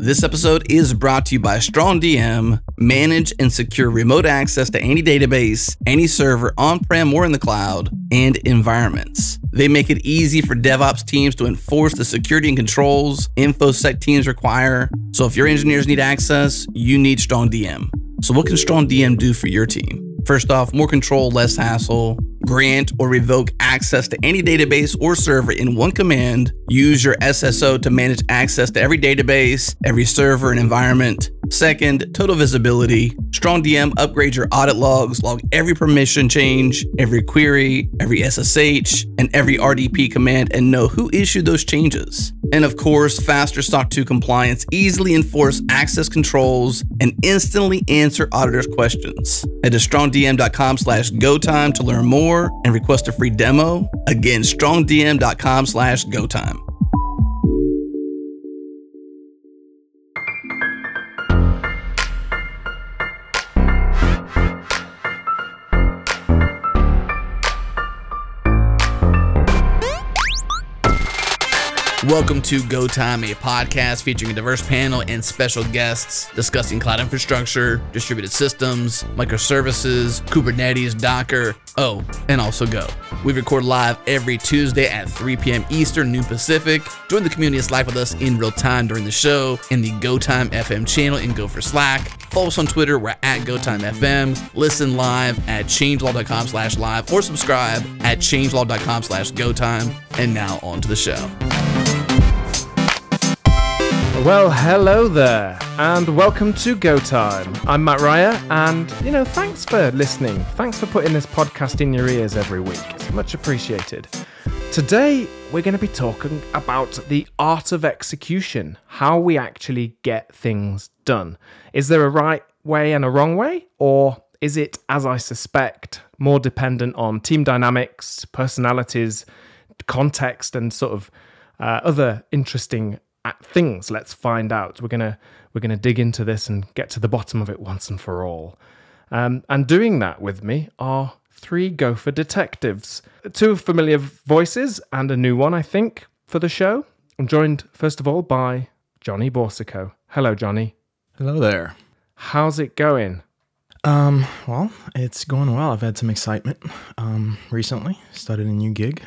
This episode is brought to you by StrongDM. Manage and secure remote access to any database, any server on prem or in the cloud, and environments. They make it easy for DevOps teams to enforce the security and controls InfoSec teams require. So if your engineers need access, you need StrongDM. So, what can StrongDM do for your team? First off, more control, less hassle. Grant or revoke access to any database or server in one command. Use your SSO to manage access to every database, every server and environment. Second, total visibility. StrongDM upgrades your audit logs, log every permission change, every query, every SSH, and every RDP command, and know who issued those changes. And of course, faster SOC 2 compliance, easily enforce access controls, and instantly answer auditors' questions. Head to strongdm.com slash go time to learn more and request a free demo. Again, strongdm.com slash go time. Welcome to Go Time, a podcast featuring a diverse panel and special guests discussing cloud infrastructure, distributed systems, microservices, Kubernetes, Docker, oh, and also Go. We record live every Tuesday at 3 p.m. Eastern, New Pacific. Join the community that's live with us in real time during the show in the Go Time FM channel and Gophers Slack. Follow us on Twitter, we're at GoTimeFM. Listen live at changelog.com slash live or subscribe at changelog.com slash GoTime. And now on to the show. Well, hello there, and welcome to Go Time. I'm Mat Ryer, and you know, thanks for listening. Thanks for putting this podcast in your ears every week. It's much appreciated. Today, we're going to be talking about the art of execution, how we actually get things done. Is there a right way and a wrong way, or is it, as I suspect, more dependent on team dynamics, personalities, context, and sort of uh, other interesting things. Let's find out. We're gonna we're gonna dig into this and get to the bottom of it once and for all. Um, and doing that with me are three Gopher detectives, two familiar voices and a new one, I think, for the show. I'm joined first of all by Johnny Boursiquot. Hello, Johnny. Hello there. How's it going? Um, well, it's going well. I've had some excitement um, recently. Started a new gig.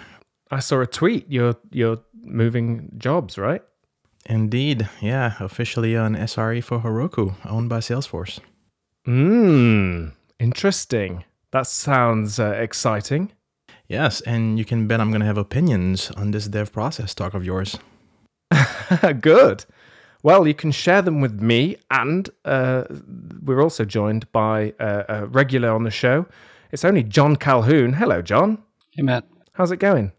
I saw a tweet. You're you're moving jobs, right? Indeed, yeah, officially an SRE for Heroku, owned by Salesforce. Mmm, interesting. That sounds uh, exciting. Yes, and you can bet I'm going to have opinions on this dev process talk of yours. Good. Well, you can share them with me, and uh, we're also joined by uh, a regular on the show. It's only Jon Calhoun. Hello, Jon. Hey, Mat. How's it going?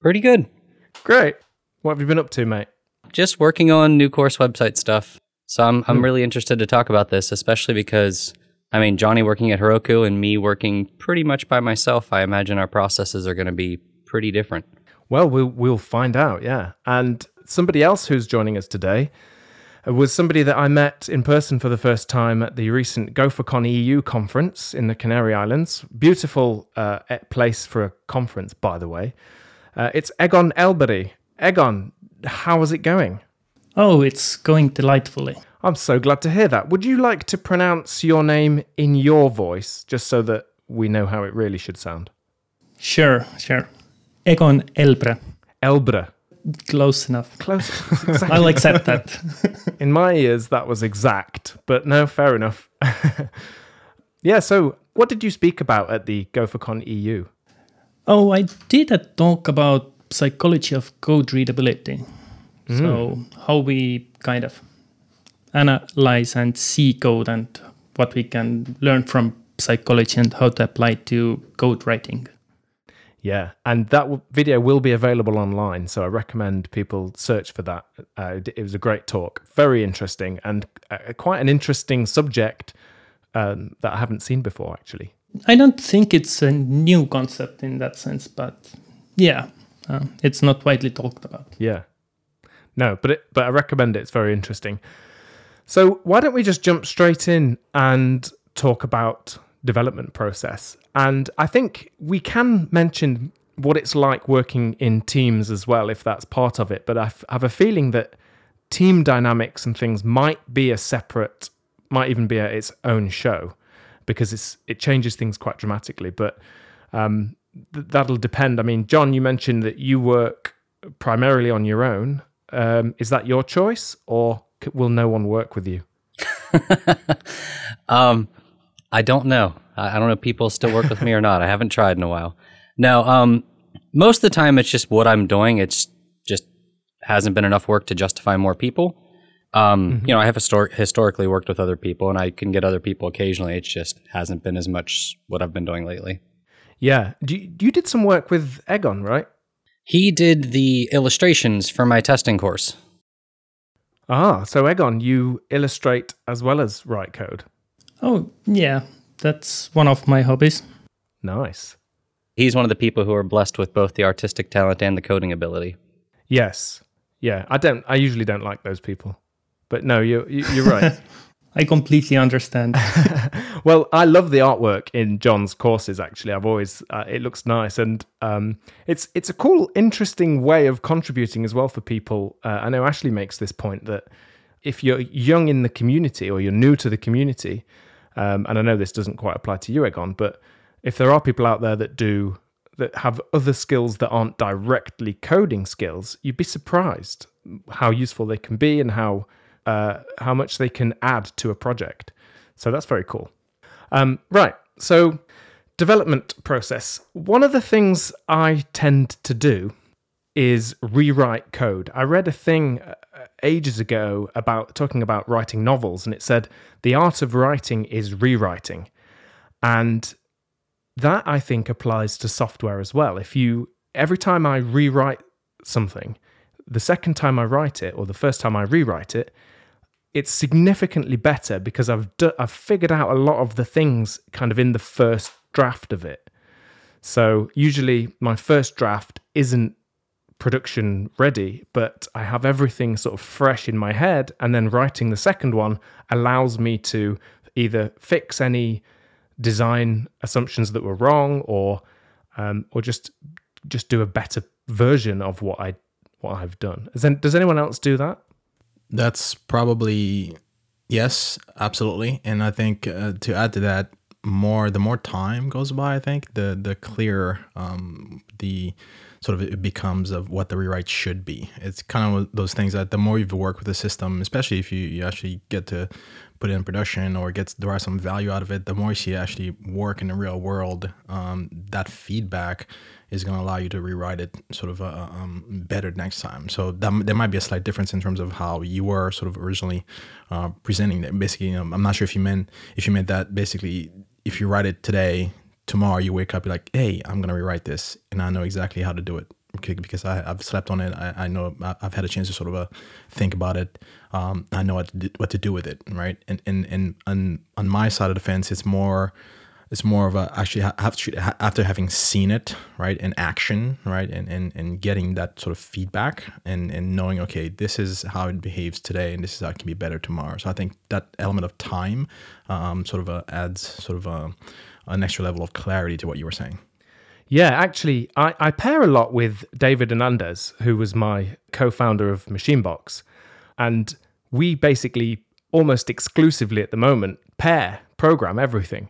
Pretty good. Great. What have you been up to, mate? Just working on new course website stuff. So I'm I'm really interested to talk about this, especially because I mean Johnny working at Heroku and me working pretty much by myself. I imagine our processes are going to be pretty different. Well, we'll we'll find out. Yeah, and somebody else who's joining us today uh, was somebody that I met in person for the first time at the recent GopherCon EU conference in the Canary Islands. Beautiful uh, place for a conference, by the way. Uh, it's Egon Elbre. Egon, how is it going? Oh, it's going delightfully. I'm so glad to hear that. Would you like to pronounce your name in your voice, just so that we know how it really should sound? Sure, sure. Egon Elbre. Elbre. Close enough. Close. Exactly. I'll accept that. in my ears, that was exact, but no, fair enough. yeah, so what did you speak about at the GopherCon EU? Oh, I did a talk about psychology of code readability. Mm. So how we kind of analyze and see code and what we can learn from psychology and how to apply to code writing. Yeah, and that w- video will be available online, so I recommend people search for that. Uh, it was a great talk, very interesting, and uh, quite an interesting subject um, that I haven't seen before, actually. I don't think it's a new concept in that sense, but yeah, uh, it's not widely talked about. Yeah. No, but it, but I recommend it. It's very interesting. So why don't we just jump straight in and talk about development process? And I think we can mention what it's like working in teams as well, if that's part of it. But I f- have a feeling that team dynamics and things might be a separate, might even be a, its own show, because it's it changes things quite dramatically. But um, th- that'll depend. I mean, Jon, you mentioned that you work primarily on your own. Um, is that your choice, or will no one work with you? Um, I don't know. I, don't know if people still work with me or not. I haven't tried in a while. No, um, most of the time it's just what I'm doing. It's just hasn't been enough work to justify more people. Um, You know, I have histor- historically worked with other people, and I can get other people occasionally. It just hasn't been as much what I've been doing lately. Yeah, do you, you did some work with Egon, right? He did the illustrations for my testing course. Ah, so Egon, you illustrate as well as write code. Oh, yeah, that's one of my hobbies. Nice. He's one of the people who are blessed with both the artistic talent and the coding ability. Yes. Yeah. I don't. I usually don't like those people, but no, you're you- you're right. I completely understand. well, I love the artwork in Jon's courses. Actually, I've always uh, it looks nice, and um, it's it's a cool, interesting way of contributing as well for people. Uh, I know Ashley makes this point that if you're young in the community or you're new to the community, um, and I know this doesn't quite apply to you, Egon, but if there are people out there that do that have other skills that aren't directly coding skills, you'd be surprised how useful they can be and how uh, how much they can add to a project. So that's very cool. Um, right. So development process. One of the things I tend to do is rewrite code. I read a thing uh, ages ago about talking about writing novels, and it said the art of writing is rewriting. And that I think applies to software as well. If you every time I rewrite something, the second time I write it or the first time I rewrite it, it's significantly better because I've I've figured out a lot of the things kind of in the first draft of it. So usually my first draft isn't production ready, but I have everything sort of fresh in my head and then writing the second one allows me to either fix any design assumptions that were wrong or um, or just just do a better version of what I what I've done. Does anyone else do that? That's probably yes, absolutely. And I think uh, to add to that, more the more time goes by, I think the the clearer um, the sort of it becomes of what the rewrite should be. It's kind of those things that the more you've worked with the system, especially if you, you actually get to put it in production or gets derive some value out of it, the more you see actually work in the real world, um, that feedback is going to allow you to rewrite it sort of uh, um, better next time. So that, there might be a slight difference in terms of how you were sort of originally uh, presenting it. Basically, you know, I'm not sure if you meant if you meant that basically if you write it today, tomorrow you wake up, you're like, hey, I'm going to rewrite this, and I know exactly how to do it because I, I've slept on it. I, I know I've had a chance to sort of uh, think about it. Um, I know what to, do, what to do with it, right? And and and on on my side of the fence, it's more it's more of a actually after having seen it right in action right and, and and getting that sort of feedback and and knowing okay this is how it behaves today and this is how it can be better tomorrow so i think that element of time um, sort of uh, adds sort of a, an extra level of clarity to what you were saying Yeah, actually, I, I pair a lot with David Hernandez, who was my co founder of Machinebox. And we basically almost exclusively at the moment pair program everything.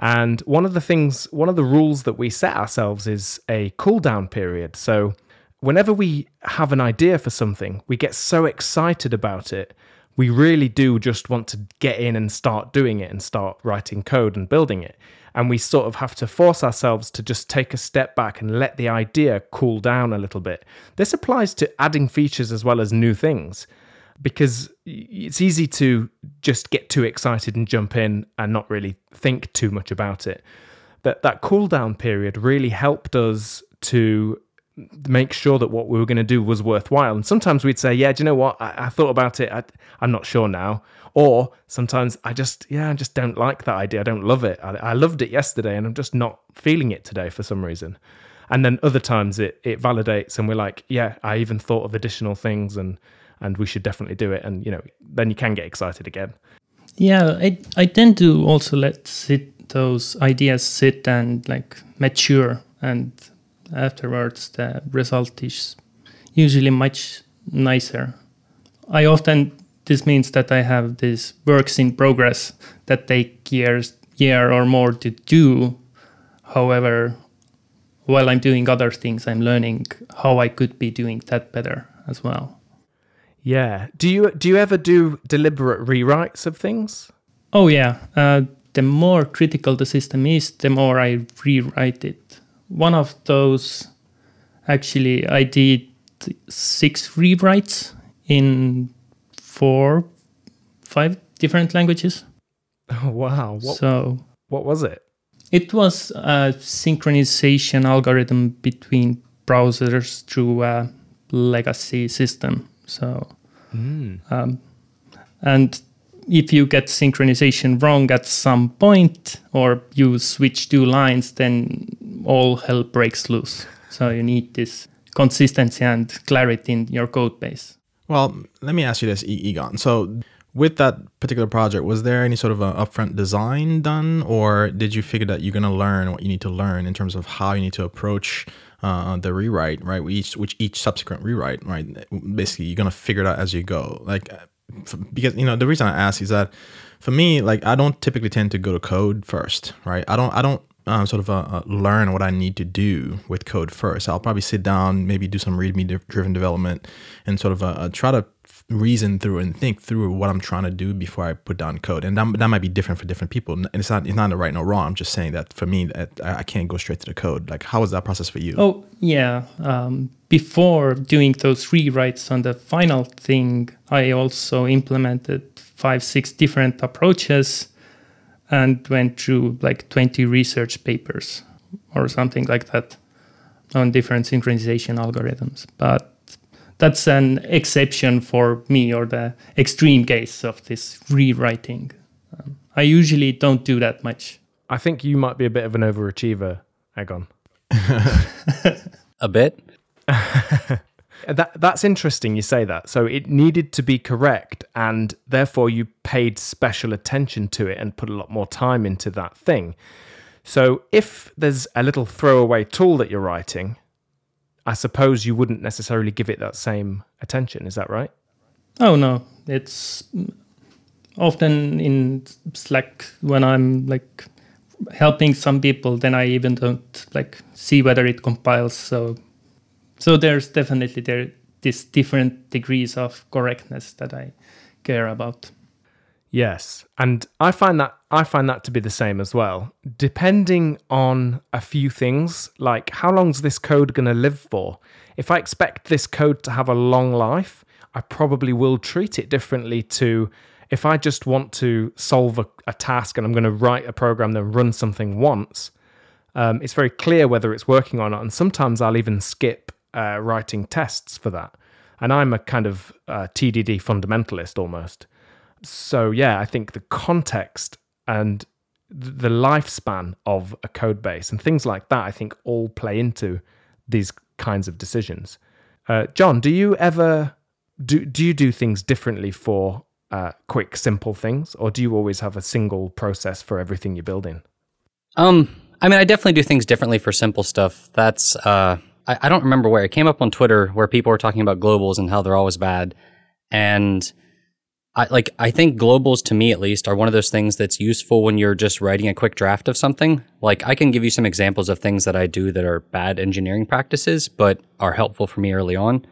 And one of the things, one of the rules that we set ourselves is a cooldown period. So whenever we have an idea for something, we get so excited about it. We really do just want to get in and start doing it and start writing code and building it. And we sort of have to force ourselves to just take a step back and let the idea cool down a little bit. This applies to adding features as well as new things because it's easy to just get too excited and jump in and not really think too much about it. That that cool down period really helped us to make sure that what we were going to do was worthwhile. And sometimes we'd say, "Yeah, do you know what? I, I thought about it. I, I'm not sure now." Or sometimes I just, yeah, I just don't like that idea. I don't love it. I, I loved it yesterday, and I'm just not feeling it today for some reason. And then other times it it validates, and we're like, "Yeah, I even thought of additional things." And and we should definitely do it. And you know, then you can get excited again. Yeah, I I tend to also let sit those ideas sit and like mature, and afterwards the result is usually much nicer. I often this means that I have these works in progress that take years, year or more to do. However, while I'm doing other things, I'm learning how I could be doing that better as well. Yeah. Do you do you ever do deliberate rewrites of things? Oh yeah. Uh, the more critical the system is, the more I rewrite it. One of those, actually, I did six rewrites in four, five different languages. Oh wow! What, so what was it? It was a synchronization algorithm between browsers through a legacy system. So, um, and if you get synchronization wrong at some point or you switch two lines, then all hell breaks loose. So you need this consistency and clarity in your code base. Well, let me ask you this, Egon. So, with that particular project, was there any sort of a upfront design done, or did you figure that you're going to learn what you need to learn in terms of how you need to approach uh, the rewrite, right? With each, which each subsequent rewrite, right? Basically, you're to figure it out as you go. Like, because you know the reason I ask is that for me, like, I don't typically tend to go to code first, right? I don't, I don't um, sort of uh, uh, learn what I need to do with code first. I'll probably sit down, maybe do some README driven development, and sort of uh, uh, try to reason through and think through what I'm trying to do before I put down code. And that, that might be different for different people. And it's not it's not a right nor wrong. I'm just saying that for me, I I can't go straight to the code. Like, how was that process for you? Oh, yeah. Um, before doing those rewrites on the final thing, I also implemented five, six different approaches and went through like 20 research papers or something like that on different synchronization algorithms. But that's an exception for me or the extreme case of this rewriting. Um, I usually don't do that much. I think you might be a bit of an overachiever, Egon. A bit. That that's interesting. You say that. So it needed to be correct, and therefore you paid special attention to it and put a lot more time into that thing. So if there's a little throwaway tool that you're writing, I suppose you wouldn't necessarily give it that same attention. Is that right? Oh no, it's often in Slack when I'm like helping some people, then I even don't like see whether it compiles. So, so there's definitely there this different degrees of correctness that I care about. Yes, and I find that I find that to be the same as well. Depending on a few things, like how long's this code going to live for? If I expect this code to have a long life, I probably will treat it differently to if I just want to solve a, a task and I'm going to write a program then run something once. Um, it's very clear whether it's working or not, and sometimes I'll even skip uh, writing tests for that. And I'm a kind of uh, TDD fundamentalist almost so yeah, I think the context and the lifespan of a code base and things like that, I think all play into these kinds of decisions. Uh, Jon, do you ever do do you do things differently for uh, quick, simple things, or do you always have a single process for everything you're building? Um, I mean, I definitely do things differently for simple stuff. That's uh, I, I don't remember where it came up on Twitter where people were talking about globals and how they're always bad, and I like I think globals to me at least are one of those things that's useful when you're just writing a quick draft of something. Like I can give you some examples of things that I do that are bad engineering practices but are helpful for me early on.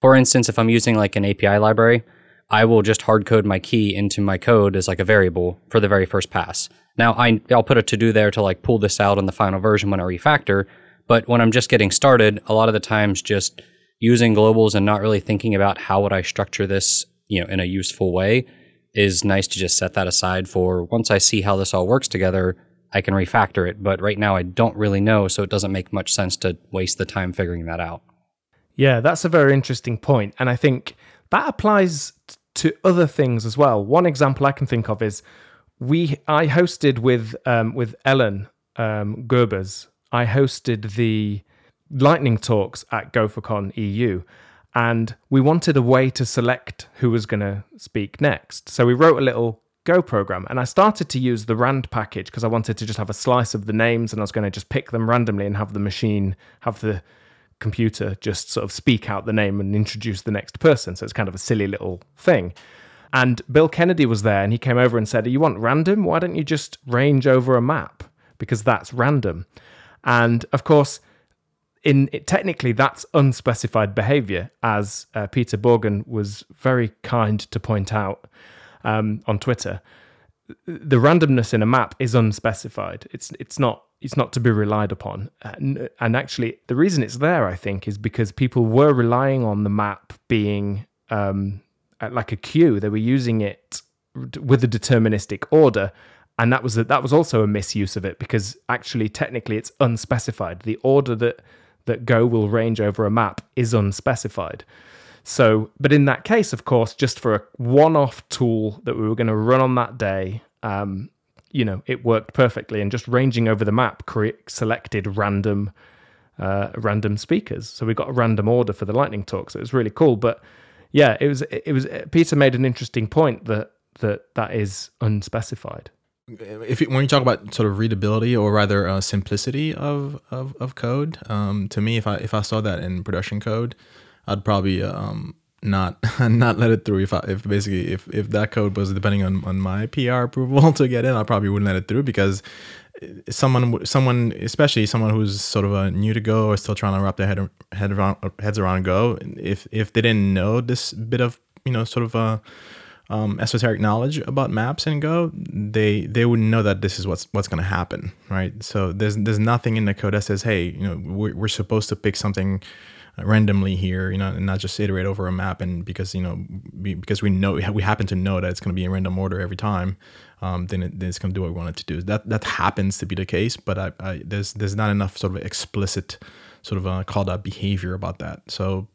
For instance, if I'm using like an API library, I will just hard code my key into my code as like a variable for the very first pass. Now I I'll put a to do there to like pull this out in the final version when I refactor, but when I'm just getting started, a lot of the times just using globals and not really thinking about how would I structure this you know in a useful way is nice to just set that aside for once I see how this all works together, I can refactor it. But right now I don't really know, so it doesn't make much sense to waste the time figuring that out. Yeah, that's a very interesting point, and I think that applies to other things as well. One example I can think of is we I hosted with um, with Ellen um, Körbes. I hosted the lightning talks at GopherCon EU, and we wanted a way to select who was going to speak next. So we wrote a little Go program, and I started to use the rand package because I wanted to just have a slice of the names, and I was going to just pick them randomly and have the machine, have the computer just sort of speak out the name and introduce the next person. So it's kind of a silly little thing. And Bill Kennedy was there, and he came over and said, "You want random? Why don't you just range over a map because that's random?" And of course in it, technically that's unspecified behavior, as uh, Peter Bourgon was very kind to point out um, on Twitter. The randomness in a map is unspecified. It's it's not it's not to be relied upon. And, and actually, the reason it's there, I think, is because people were relying on the map being um, like a queue. They were using it with a deterministic order and that was a, that was also a misuse of it because actually technically it's unspecified the order that that Go will range over a map is unspecified. So, but in that case, of course, just for a one off tool that we were going to run on that day, um, you know, it worked perfectly. And just ranging over the map cre- selected random. Uh, random speakers, so we got a random order for the lightning talk. So it was really cool. But yeah, it was it was Peter made an interesting point that that that is unspecified if you, when you talk about sort of readability or rather uh, simplicity of, of, of code, um, to me, if I if I saw that in production code, I'd probably um, not not let it through. If I, if basically if, if that code was depending on, on my PR approval to get in, I probably wouldn't let it through because someone someone especially someone who's sort of a new to Go or still trying to wrap their head head around heads around Go, if if they didn't know this bit of you know sort of a uh, um, esoteric knowledge about maps and Go, they they would know that this is what's what's going to happen, right? So there's there's nothing in the code that says, hey, you know, we're, we're supposed to pick something randomly here, you know, and not just iterate over a map. And because you know, we, because we know we happen to know that it's going to be in random order every time, um, then, it, then it's going to do what we want it to do. That that happens to be the case, but I, I, there's there's not enough sort of explicit sort of uh, called out behavior about that. So.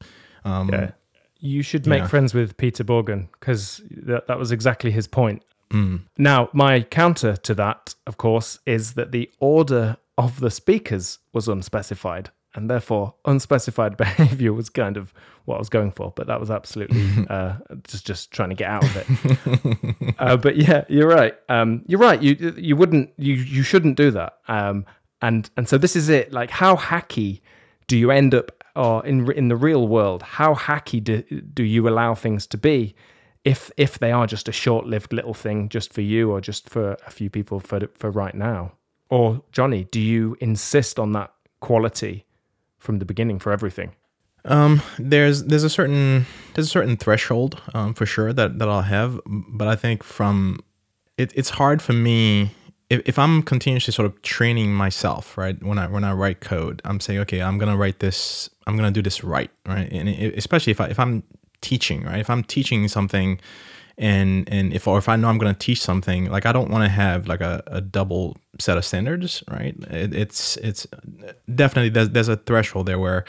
Um, yeah. You should make yeah. friends with Peter Bourgon because that, that was exactly his point. Mm. Now, my counter to that, of course, is that the order of the speakers was unspecified, and therefore unspecified behavior was kind of what I was going for. But that was absolutely uh, just just trying to get out of it. uh, but yeah, you're right. Um, you're right. You you wouldn't you you shouldn't do that. Um, and and so this is it. Like, how hacky do you end up or in in the real world, how hacky do, do you allow things to be if if they are just a short-lived little thing just for you or just for a few people for for right now? Or Johnny, do you insist on that quality from the beginning for everything? Um, there's there's a certain there's a certain threshold um, for sure that that I'll have, but I think from it, it's hard for me if, if I'm continuously sort of training myself, right, when I when I write code, I'm saying, okay, I'm gonna write this, I'm gonna do this right, right, and it, especially if I if I'm teaching, right, if I'm teaching something, and and if or if I know I'm gonna teach something, like I don't want to have like a, a double set of standards, right? It, it's it's definitely there's there's a threshold there where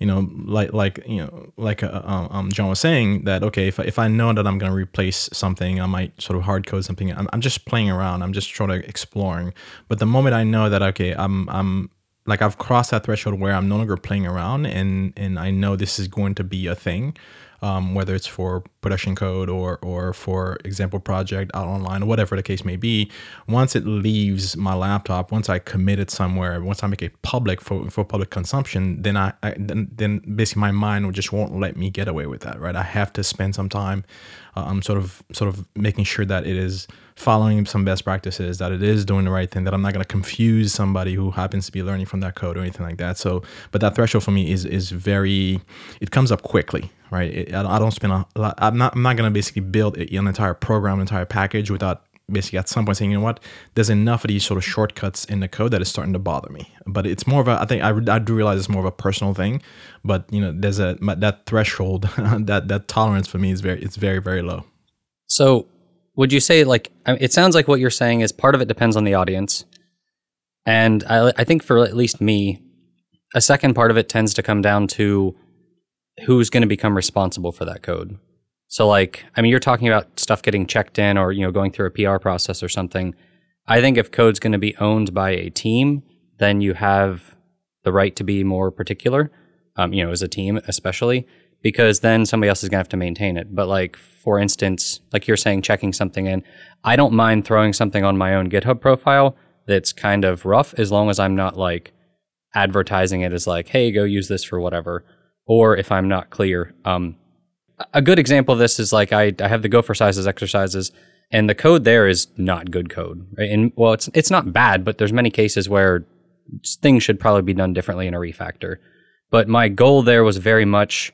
you know, like like you know, like uh, um, um, Jon was saying that okay, if I, if I know that I'm going to replace something, I might sort of hard code something. I'm, I'm just playing around. I'm just trying to exploring. But the moment I know that okay, I'm I'm like I've crossed that threshold where I'm no longer playing around, and and I know this is going to be a thing um, whether it's for production code or or for example project out online or whatever the case may be. Once it leaves my laptop, once I commit it somewhere, once I make it public for, for public consumption, then I, I then, then basically my mind just won't let me get away with that, right? I have to spend some time um, sort of sort of making sure that it is following some best practices, that it is doing the right thing, that I'm not going to confuse somebody who happens to be learning from that code or anything like that. So, but that threshold for me is is very, it comes up quickly, right? It, I don't spend a lot. I'm not I'm not going to basically build an entire program, entire package without basically at some point saying, you know what, there's enough of these sort of shortcuts in the code that is starting to bother me. But it's more of a, I think I, I do realize it's more of a personal thing, but you know, there's a, that threshold, that, that tolerance for me is very, it's very, very low. So would you say like, it sounds like what you're saying is part of it depends on the audience. And I, I think for at least me, a second part of it tends to come down to who's going to become responsible for that code. So like, I mean, you're talking about stuff getting checked in or, you know, going through a PR process or something. I think if code's going to be owned by a team, then you have the right to be more particular, um, you know, as a team, especially because then somebody else is going to have to maintain it. But like for instance, like you're saying checking something in, I don't mind throwing something on my own GitHub profile that's kind of rough as long as I'm not like advertising it as like, hey, go use this for whatever. Or if I'm not clear. Um, a good example of this is like I, I have the Gophercises exercises and the code there is not good code. Right? And well, it's it's not bad, but there's many cases where things should probably be done differently in a refactor. But my goal there was very much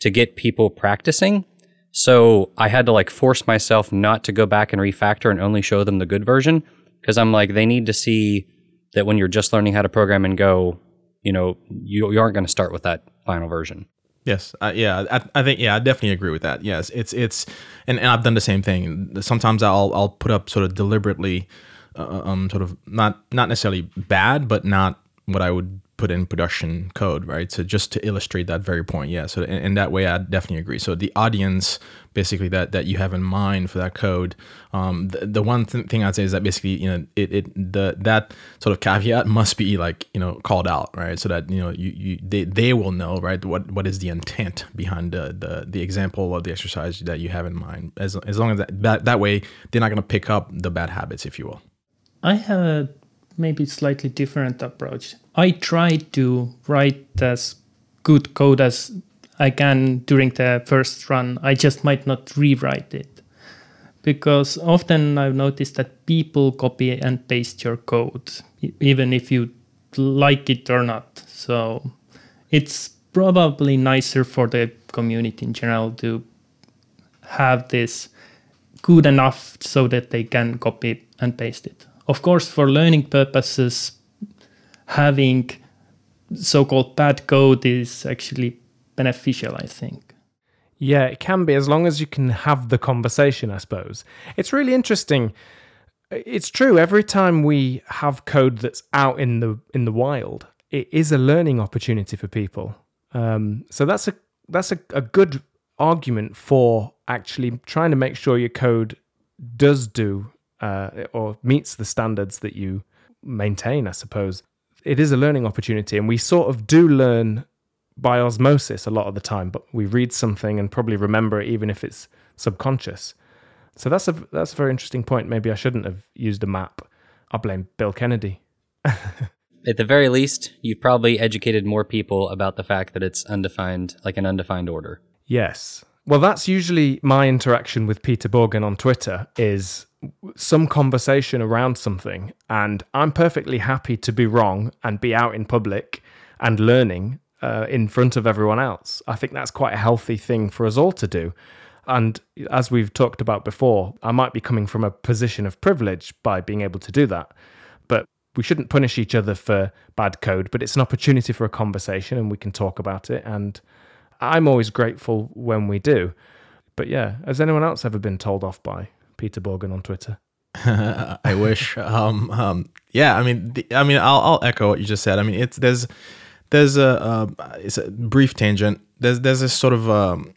to get people practicing. So I had to like force myself not to go back and refactor and only show them the good version because I'm like they need to see that when you're just learning how to program and Go, you know, you, you aren't going to start with that final version. Yes, uh, yeah, I, I, think yeah, I definitely agree with that. Yes, it's it's, and, and I've done the same thing. Sometimes I'll I'll put up sort of deliberately, uh, um, sort of not not necessarily bad, but not what I would put in production code, right? So just to illustrate that very point, yeah. So in, in that way, I definitely agree. So the audience, basically that that you have in mind for that code, um, the, the one th- thing I'd say is that basically you know it, it the that sort of caveat must be like you know called out, right? So that you know you, you they, they will know right what what is the intent behind the the, the example or the exercise that you have in mind. As as long as that that, that way they're not going to pick up the bad habits, if you will. I have maybe slightly different approach. I try to write as good code as I can during the first run. I just might not rewrite it. Because often I've noticed that people copy and paste your code, even if you like it or not. So it's probably nicer for the community in general to have this good enough so that they can copy and paste it. Of course, for learning purposes, having so-called bad code is actually beneficial, I think. Yeah, it can be as long as you can have the conversation, I suppose. It's really interesting. It's true every time we have code that's out in the in the wild, it is a learning opportunity for people. Um, so that's a that's a, a good argument for actually trying to make sure your code does do uh, or meets the standards that you maintain, I suppose. It is a learning opportunity, and we sort of do learn by osmosis a lot of the time, but we read something and probably remember it even if it's subconscious. So that's a that's a very interesting point. Maybe I shouldn't have used a map. I blame Bill Kennedy. At the very least, you've probably educated more people about the fact that it's undefined, like an undefined order. Yes. Well, that's usually my interaction with Peter Bourgon on Twitter is some conversation around something and I'm perfectly happy to be wrong and be out in public and learning uh, in front of everyone else. I think that's quite a healthy thing for us all to do. And as we've talked about before, I might be coming from a position of privilege by being able to do that. But we shouldn't punish each other for bad code, but it's an opportunity for a conversation and we can talk about it. And I'm always grateful when we do. But yeah, has anyone else ever been told off by Peter Bourgon on Twitter? I wish. Um, um, yeah, I mean, the, I mean, I'll, I'll echo what you just said. I mean, it's there's there's a, it's a brief tangent. There's there's this sort of um,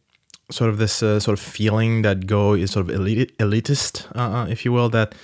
sort of this uh, sort of feeling that Go is sort of elite, elitist, uh, uh, if you will. That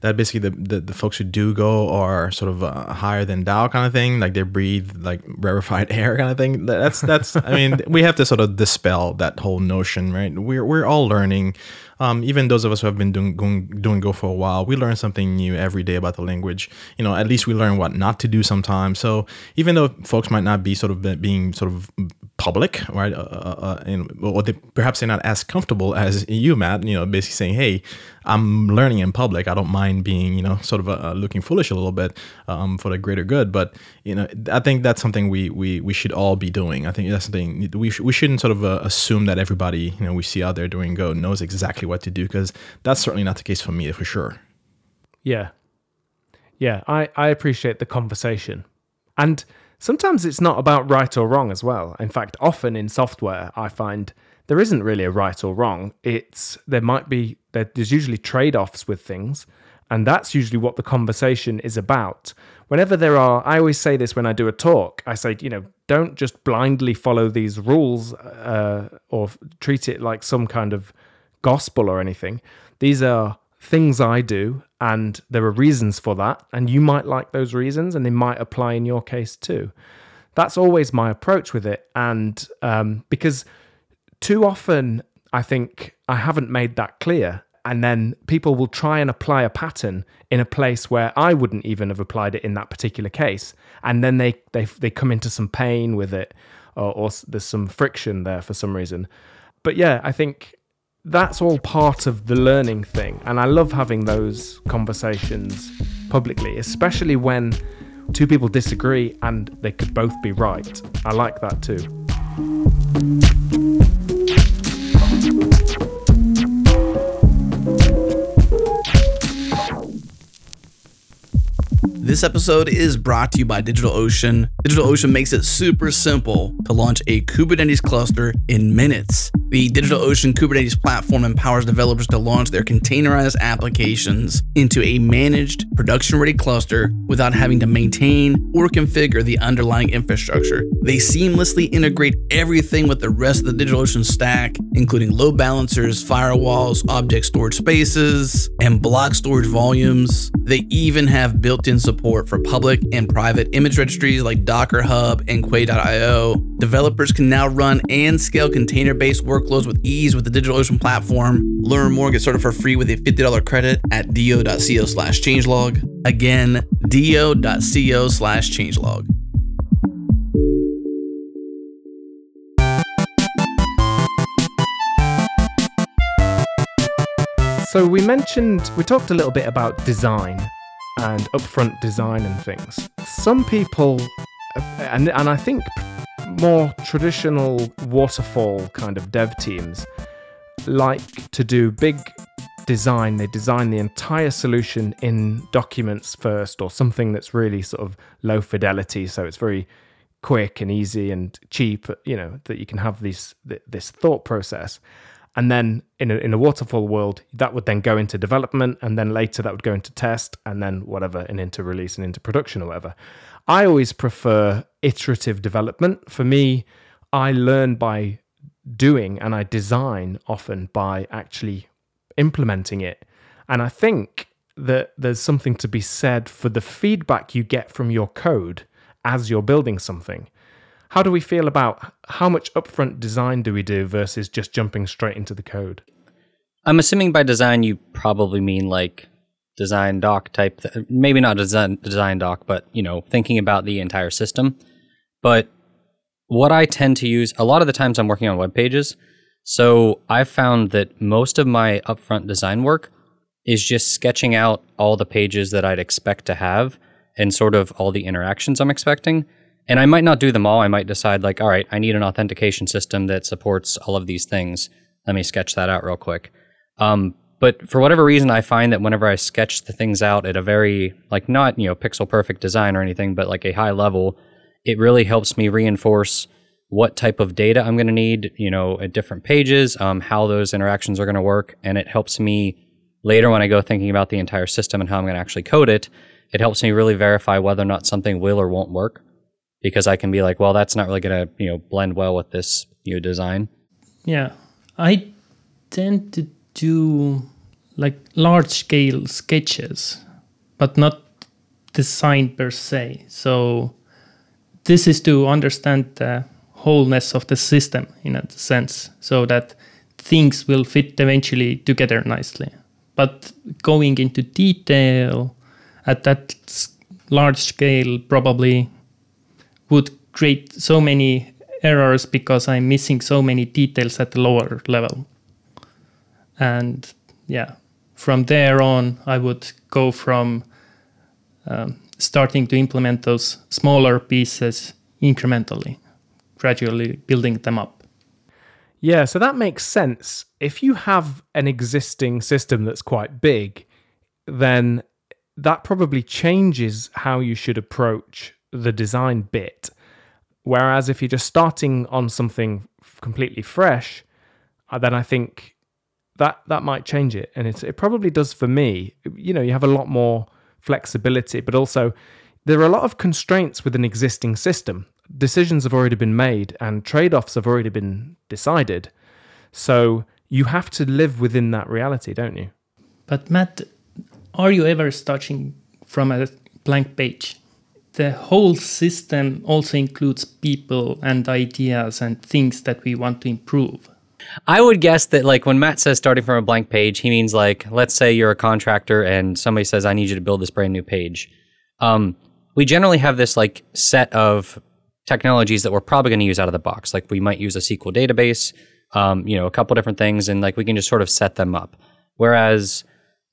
that basically the, the, the folks who do Go are sort of uh, higher than Dao kind of thing. Like they breathe like rarefied air kind of thing. That's that's. I mean, we have to sort of dispel that whole notion, right? We're we're all learning um, even those of us who have been doing, going, doing Go for a while, we learn something new every day about the language. You know, at least we learn what not to do sometimes. So even though folks might not be sort of being sort of public, right? Uh, uh, uh and or they, perhaps they're not as comfortable as you, Mat. You know, basically saying, "Hey, I'm learning in public. I don't mind being, you know, sort of uh, looking foolish a little bit um, for the greater good." But you know, I think that's something we we we should all be doing. I think that's something we sh- we shouldn't sort of uh, assume that everybody you know we see out there doing Go knows exactly what to do because that's certainly not the case for me for sure. Yeah, yeah, I I appreciate the conversation and Sometimes it's not about right or wrong as well. In fact, often in software, I find there isn't really a right or wrong. It's there might be there's usually trade-offs with things, and that's usually what the conversation is about. Whenever there are, I always say this when I do a talk. I say, you know, don't just blindly follow these rules uh, or treat it like some kind of gospel or anything. These are things I do, and there are reasons for that, and you might like those reasons, and they might apply in your case too. That's always my approach with it, and um, because too often, I think I haven't made that clear. And then people will try and apply a pattern in a place where I wouldn't even have applied it in that particular case. And then they, they, they come into some pain with it, or, or there's some friction there for some reason. But yeah, I think that's all part of the learning thing. And I love having those conversations publicly, especially when two people disagree and they could both be right. I like that too. This episode is brought to you by DigitalOcean. DigitalOcean makes it super simple to launch a Kubernetes cluster in minutes. The DigitalOcean Kubernetes platform empowers developers to launch their containerized applications into a managed, production ready cluster without having to maintain or configure the underlying infrastructure. They seamlessly integrate everything with the rest of the DigitalOcean stack, including load balancers, firewalls, object storage spaces, and block storage volumes. They even have built in support for public and private image registries like Docker Hub and Quay.io. Developers can now run and scale container based workloads with ease with the DigitalOcean platform. Learn more, get started for free with a $50 credit at do.co slash changelog. Again, do.co slash changelog. So we mentioned, we talked a little bit about design and upfront design and things. Some people, Uh, and, and I think more traditional waterfall kind of dev teams like to do big design. They design the entire solution in documents first or something that's really sort of low fidelity. So it's very quick and easy and cheap, you know, that you can have these, this thought process. And then in a, in a waterfall world, that would then go into development, and then later that would go into test, and then whatever, and into release and into production or whatever. I always prefer iterative development. For me, I learn by doing, and I design often by actually implementing it. And I think that there's something to be said for the feedback you get from your code as you're building something how do we feel about how much upfront design do we do versus just jumping straight into the code? I'm assuming by design you probably mean like design doc type, th- maybe not design design doc, but you know, thinking about the entire system. But what I tend to use a lot of the times I'm working on web pages. So I've found that most of my upfront design work is just sketching out all the pages that I'd expect to have and sort of all the interactions I'm expecting. And I might not do them all. I might decide, like, all right, I need an authentication system that supports all of these things. Let me sketch that out real quick. Um, but for whatever reason, I find that whenever I sketch the things out at a very, like, not, you know, pixel perfect design or anything, but like a high level, it really helps me reinforce what type of data I'm going to need, you know, at different pages, um, how those interactions are going to work. And it helps me later when I go thinking about the entire system and how I'm going to actually code it. It helps me really verify whether or not something will or won't work because I can be like, well, that's not really going to you know blend well with this new design. Yeah, I tend to do like large scale sketches, but not design per se. So this is to understand the wholeness of the system in a sense, so that things will fit eventually together nicely. But going into detail at that large scale probably would create so many errors because I'm missing so many details at the lower level. And yeah, from there on, I would go from um, starting to implement those smaller pieces incrementally, gradually building them up. Yeah, so that makes sense. If you have an existing system that's quite big, then that probably changes how you should approach the design bit. Whereas if you're just starting on something completely fresh, uh, then I think that that might change it, and it it probably does for me. You know, you have a lot more flexibility, but also there are a lot of constraints with an existing system. Decisions have already been made, and trade-offs have already been decided. So you have to live within that reality, don't you? But Mat, are you ever starting from a blank page? the whole system also includes people and ideas and things that we want to improve. I would guess that like when Mat says starting from a blank page, he means like let's say you're a contractor and somebody says I need you to build this brand new page. Um, we generally have this like set of technologies that we're probably going to use out of the box. Like we might use a SQL database, um, you know, a couple different things, and like we can just sort of set them up. Whereas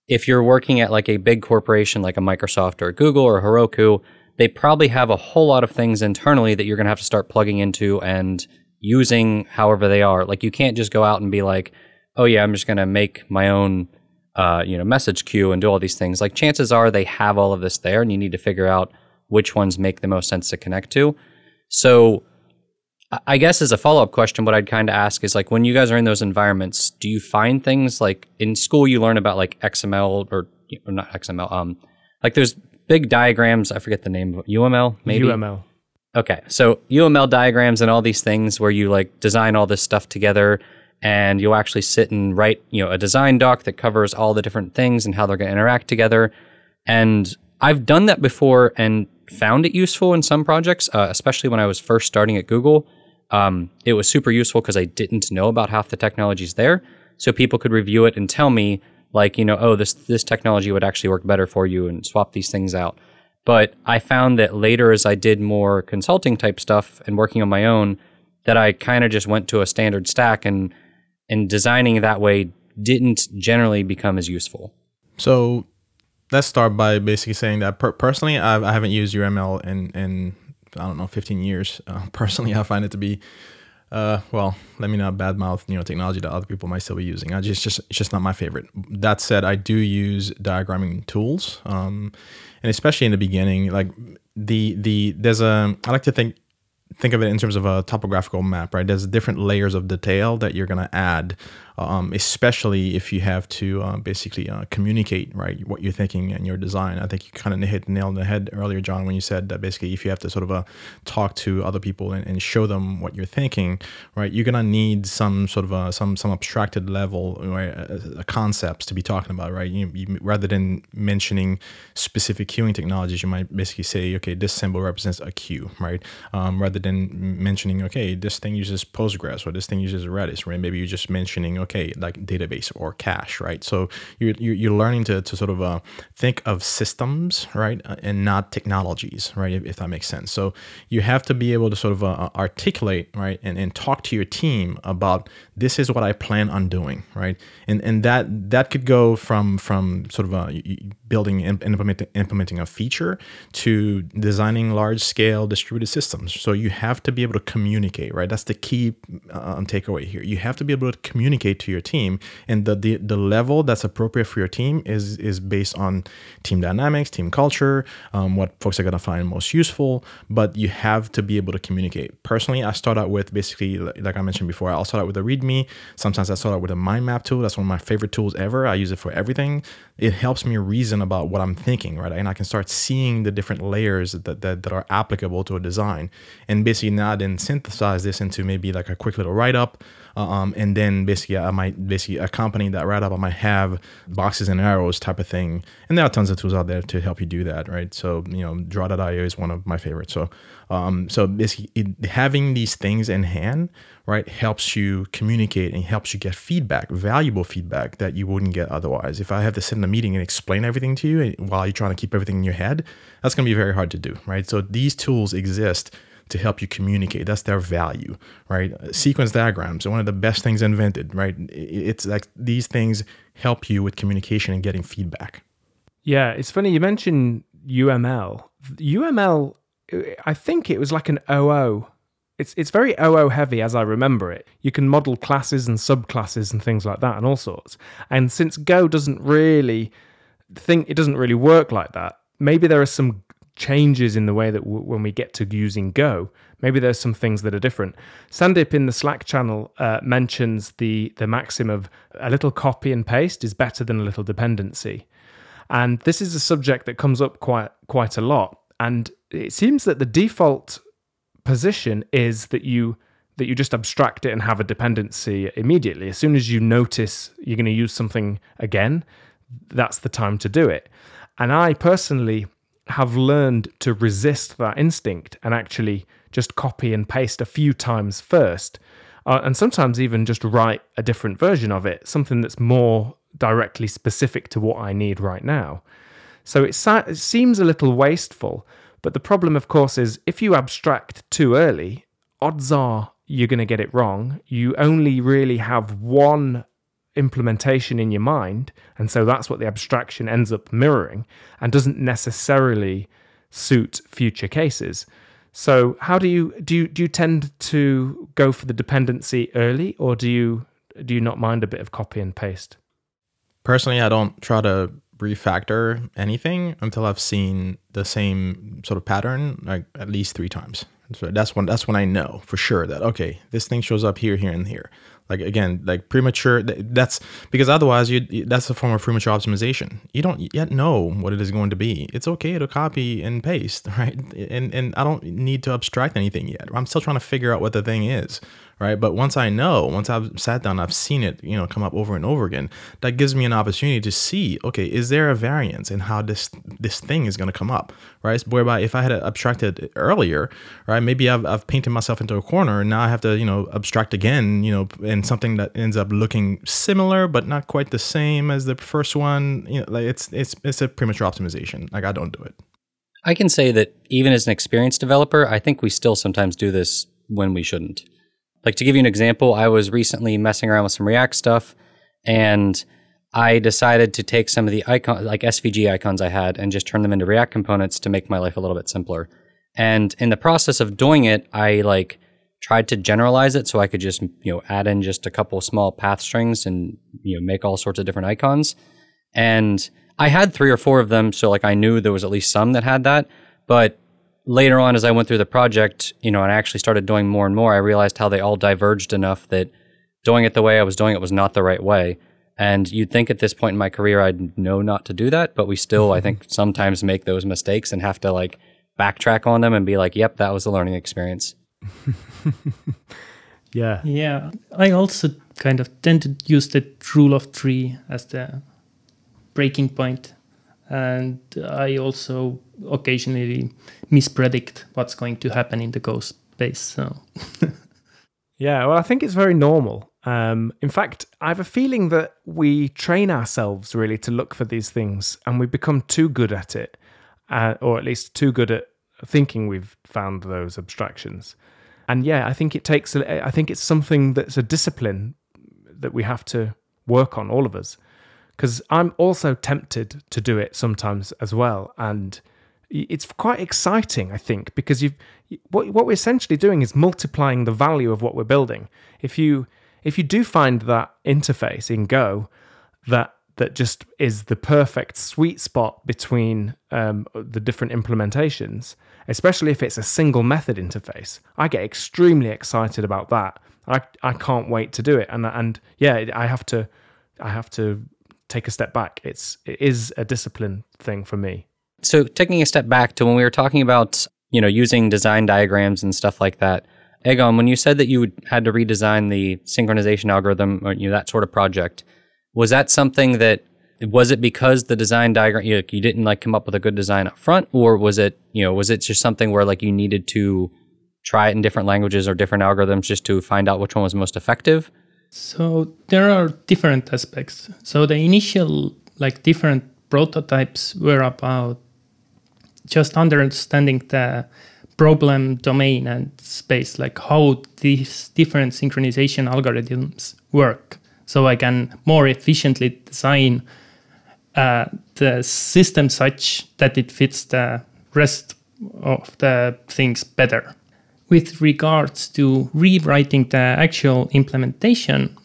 if you're working at like a big corporation like a Microsoft or Google or Heroku, they probably have a whole lot of things internally that you're going to have to start plugging into and using however they are. Like you can't just go out and be like, "Oh yeah, I'm just going to make my own uh, you know, message queue and do all these things." Like chances are they have all of this there and you need to figure out which ones make the most sense to connect to. So I guess as a follow up question, what I'd kind of ask is like when you guys are in those environments, do you find things like in school you learn about like XML or, or not XML, um, like there's big diagrams. I forget the name of UML, maybe UML. Okay, so UML diagrams and all these things where you like design all this stuff together, and you'll actually sit and write, you know, a design doc that covers all the different things and how they're going to interact together. And I've done that before and found it useful in some projects, uh, especially when I was first starting at Google. Um, it was super useful because I didn't know about half the technologies there, so people could review it and tell me like, you know, oh, this this technology would actually work better for you and swap these things out. But I found that later, as I did more consulting type stuff and working on my own, that I kind of just went to a standard stack and and designing that way didn't generally become as useful. So let's start by basically saying that per- personally, I've, I have not used UML in in I don't know 15 years. Uh, personally, I find it to be uh, well, let me not badmouth you know technology that other people might still be using. I just just it's just not my favorite. That said, I do use diagramming tools, um, and especially in the beginning, like the the there's a I like to think think of it in terms of a topographical map, right? There's different layers of detail that you're gonna add um, especially if you have to uh, basically uh, communicate right what you're thinking and your design. I think you kind of hit the nail on the head earlier, Jon, when you said that basically if you have to sort of uh, talk to other people and, and, show them what you're thinking, right, you're gonna need some sort of a, some some abstracted level right, uh, uh, concepts to be talking about, right? You, you, rather than mentioning specific queuing technologies, you might basically say, okay, this symbol represents a queue, right? Um, rather than mentioning, okay, this thing uses Postgres or this thing uses Redis, right? Maybe you're just mentioning okay, like database or cache, right? So you're, you're learning to, to sort of uh, think of systems, right, uh, and not technologies, right, if, if, that makes sense. So you have to be able to sort of uh, uh, articulate, right, and, and talk to your team about this is what I plan on doing, right? And and that that could go from from sort of uh, building and implementing implementing a feature to designing large scale distributed systems. So you have to be able to communicate, right? That's the key um, takeaway here. You have to be able to communicate to your team and the, the the level that's appropriate for your team is is based on team dynamics team culture um, what folks are to find most useful but you have to be able to communicate personally i start out with basically like i mentioned before i'll start out with a readme sometimes i start out with a mind map tool. That's one of my favorite tools ever. I use it for everything. It helps me reason about what i'm thinking right? And i can start seeing the different layers that, that, that are applicable to a design. And basically now I then synthesize this into maybe like a quick little write-up um, and then basically I might basically accompany that write up. I might have boxes and arrows type of thing, and there are tons of tools out there to help you do that, right? So you know, Draw.io is one of my favorites. So um, so basically, it, having these things in hand, right, helps you communicate and helps you get feedback, valuable feedback that you wouldn't get otherwise. If I have to sit in a meeting and explain everything to you while you're trying to keep everything in your head, that's going to be very hard to do, right? So these tools exist to help you communicate. That's their value, right? Sequence diagrams are one of the best things invented, right? It's like these things help you with communication and getting feedback. Yeah, it's funny you mentioned UML. UML, I think it was like an OO. It's it's very OO heavy as I remember it. You can model classes and subclasses and things like that and all sorts. And since Go doesn't really think it doesn't really work like that, maybe there are some changes in the way that w- when we get to using Go, maybe there's some things that are different. Sandip in the Slack channel uh, mentions the the maxim of a little copy and paste is better than a little dependency, and this is a subject that comes up quite quite a lot. And it seems that the default position is that you that you just abstract it and have a dependency immediately. As soon as you notice you're going to use something again, that's the time to do it. And I personally have learned to resist that instinct and actually just copy and paste a few times first. uh, and sometimes even just write a different version of it, something that's more directly specific to what I need right now. So it, sa- it seems a little wasteful, but the problem, of course, is if you abstract too early, odds are you're going to get it wrong. You only really have one implementation in your mind, and so that's what the abstraction ends up mirroring and doesn't necessarily suit future cases. So how do you do you do you tend to go for the dependency early or do you do you not mind a bit of copy and paste? Personally, I don't try to refactor anything until I've seen the same sort of pattern like at least 3 times. So that's when that's when I know for sure that okay, this thing shows up here, here, and here. Like again, like premature. That's because otherwise, you that's a form of premature optimization. You don't yet know what it is going to be. It's okay to copy and paste, right? And and I don't need to abstract anything yet. I'm still trying to figure out what the thing is, right? But once I know, once I've sat down, I've seen it, you know, come up over and over again. That gives me an opportunity to see, okay, is there a variance in how this this thing is going to come up, right? Whereby if I had uh, abstracted earlier, right, maybe I've I've painted myself into a corner, and now I have to, you know, abstract again, you know, and something that ends up looking similar but not quite the same as the first one. You know, like it's it's it's a premature optimization. Like I don't do it. I can say that even as an experienced developer, I think we still sometimes do this when we shouldn't. Like to give you an example, I was recently messing around with some React stuff and I decided to take some of the icon like SVG icons I had and just turn them into React components to make my life a little bit simpler. And in the process of doing it, I like tried to generalize it so I could just, you know, add in just a couple small path strings and, you know, make all sorts of different icons. And I had three or four of them, so like I knew there was at least some that had that. But later on, as I went through the project, you know, and I actually started doing more and more, I realized how they all diverged enough that doing it the way I was doing it was not the right way. And you'd think at this point in my career, I'd know not to do that, but we still, I think, sometimes make those mistakes and have to like backtrack on them and be like, yep, that was a learning experience. yeah. Yeah. I also kind of tend to use the rule of three as the breaking point and I also occasionally mispredict what's going to happen in the Go space. So, yeah, well, I think it's very normal. Um, in fact, I have a feeling that we train ourselves really to look for these things, and we become too good at it, uh, or at least too good at thinking we've found those abstractions. And yeah, I think it takes. A, I think it's something that's a discipline that we have to work on, all of us because I'm also tempted to do it sometimes as well, and it's quite exciting, I think, because you what what we're essentially doing is multiplying the value of what we're building. If you if you do find that interface in Go that that just is the perfect sweet spot between um, the different implementations, especially if it's a single method interface. I get extremely excited about that. I, I can't wait to do it, and and yeah, I have to I have to take a step back. It's it is a discipline thing for me. So taking a step back to when we were talking about you know using design diagrams and stuff like that, Egon, when you said that you had to redesign the synchronization algorithm or you know that sort of project, was that something that was it because the design diagram you, you didn't like come up with a good design up front, or was it you know was it just something where like you needed to try it in different languages or different algorithms just to find out which one was most effective? So there are different aspects. So the initial like different prototypes were about just understanding the problem domain and space, like how these different synchronization algorithms work. So I can more efficiently design uh, the system such that it fits the rest of the things better with regards to rewriting the actual implementation,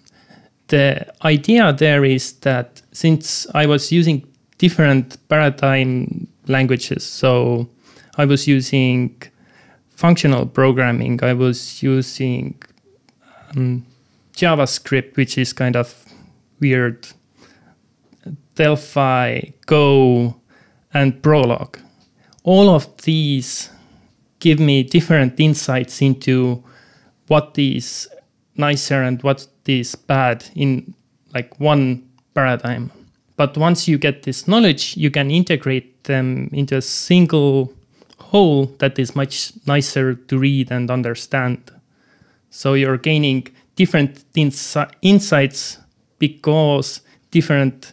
the idea there is that since I was using different paradigm languages, so I was using functional programming, I was using um, JavaScript, which is kind of weird, Delphi, Go, and Prolog. All of these give me different insights into what is nicer and what is bad in like one paradigm. But once you get this knowledge, you can integrate them into a single whole that is much nicer to read and understand. So you're gaining different insi- insights because different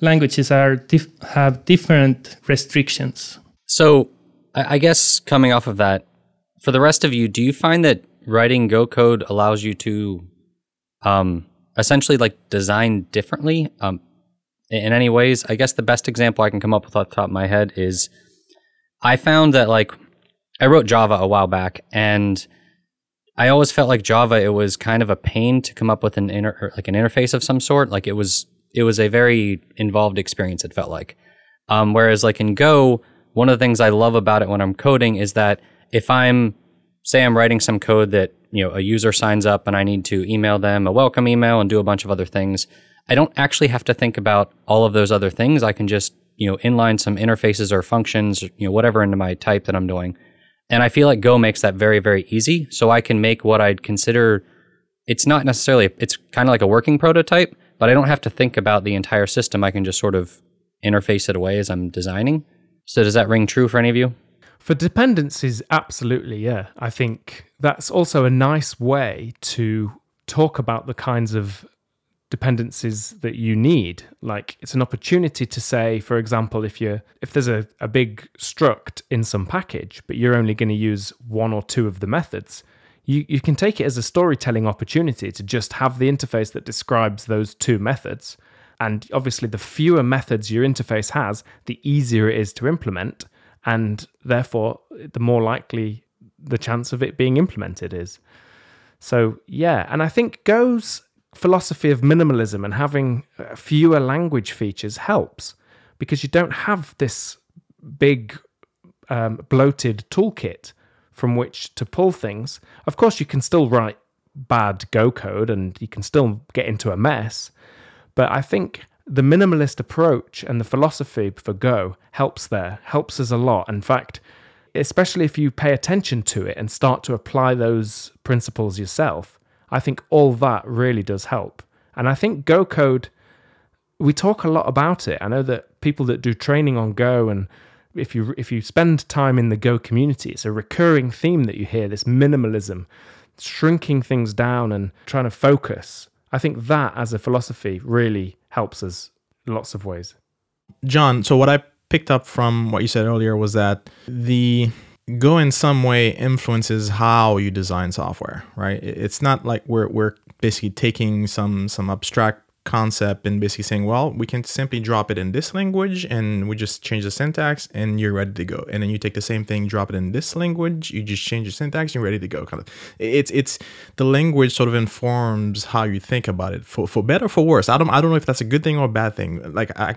languages are dif- have different restrictions. So, I guess coming off of that, for the rest of you, do you find that writing Go code allows you to um, essentially like design differently um, in any ways? I guess the best example I can come up with off the top of my head is I found that like I wrote Java a while back and I always felt like Java it was kind of a pain to come up with an inter- like an interface of some sort. Like it was it was a very involved experience. It felt like. Um, whereas like in Go, one of the things I love about it when I'm coding is that if I'm say I'm writing some code that you know a user signs up and I need to email them a welcome email and do a bunch of other things, I don't actually have to think about all of those other things. I can just you know inline some interfaces or functions, you know whatever into my type that I'm doing, and I feel like Go makes that very very easy. So I can make what I'd consider it's not necessarily it's kind of like a working prototype, but I don't have to think about the entire system. I can just sort of interface it away as I'm designing. So does that ring true for any of you? For dependencies, absolutely, yeah. I think that's also a nice way to talk about the kinds of dependencies that you need. Like it's an opportunity to say, for example, if you if there's a, a big struct in some package, but you're only going to use one or two of the methods, you, you can take it as a storytelling opportunity to just have the interface that describes those two methods. And obviously, the fewer methods your interface has, the easier it is to implement. And therefore, the more likely the chance of it being implemented is. So, yeah. And I think Go's philosophy of minimalism and having uh, fewer language features helps because you don't have this big um, bloated toolkit from which to pull things. Of course, you can still write bad Go code and you can still get into a mess. But I think the minimalist approach and the philosophy for Go helps there, helps us a lot. In fact, especially if you pay attention to it and start to apply those principles yourself, I think all that really does help. And I think Go code, we talk a lot about it. I know that people that do training on Go and if you if you spend time in the Go community, it's a recurring theme that you hear this minimalism, shrinking things down and trying to focus. I think that as a philosophy really helps us lots of ways. Jon, so what I picked up from what you said earlier was that the Go in some way influences how you design software, right? It's not like we're we're basically taking some some abstract concept and basically saying, well, we can simply drop it in this language and we just change the syntax and you're ready to go. And then you take the same thing, drop it in this language, you just change the syntax, you're ready to go. Kind of, it's it's the language sort of informs how you think about it for for better or for worse. I don't I don't know if that's a good thing or a bad thing. Like I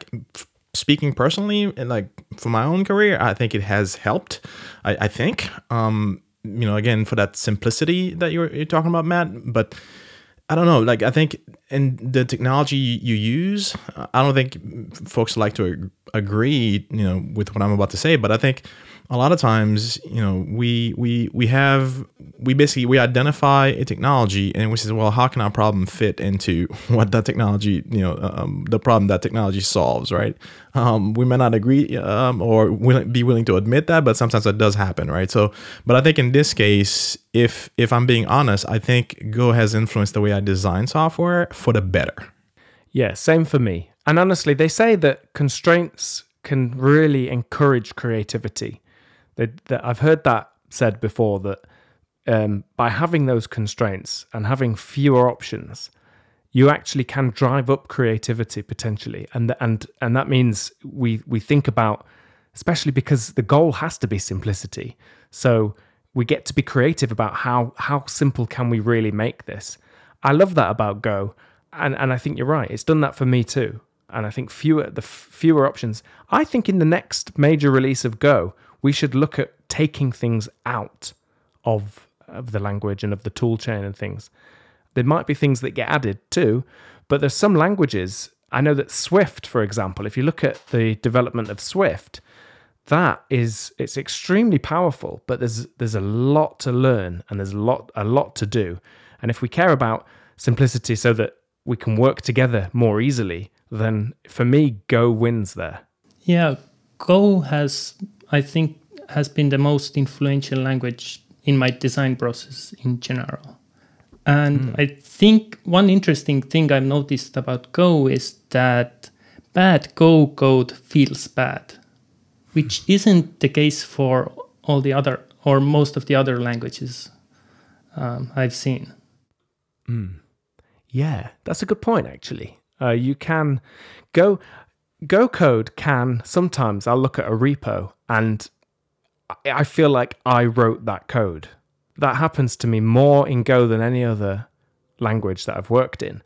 speaking personally and like for my own career i think it has helped i, I think. Um you know again for that simplicity that you're, you're talking about Mat but i don't know like i think in the technology you use i don't think folks like to agree you know with what i'm about to say but i think a lot of times you know we we we have we basically we identify a technology and we say well how can our problem fit into what that technology you know um, the problem that technology solves right um, we may not agree um, or be willing to admit that but sometimes that does happen right so but i think in this case if if i'm being honest i think go has influenced the way i design software for the better Yeah, same for me. And honestly, they say that constraints can really encourage creativity. That, that I've heard that said before that um, by having those constraints and having fewer options, you actually can drive up creativity potentially, and and and that means we we think about, especially because the goal has to be simplicity. So we get to be creative about how how simple can we really make this. I love that about Go, and and I think you're right. It's done that for me too. And I think fewer the fewer options. I think in the next major release of Go, we should look at taking things out of of the language and of the tool chain and things. There might be things that get added too, but there's some languages. I know that Swift, for example, if you look at the development of Swift, that is it's extremely powerful, but there's there's a lot to learn and there's a lot a lot to do. And if we care about simplicity so that we can work together more easily, then for me Go wins there. Yeah, Go has, I think, has been the most influential language in my design process in general. And I think one interesting thing I've noticed about Go is that bad Go code feels bad, which isn't the case for all the other or most of the other languages um, I've seen. Yeah, that's a good point. Actually, uh, you can go Go code can sometimes. I'll look at a repo and I- feel like I wrote that code. That happens to me more in Go than any other language that I've worked in.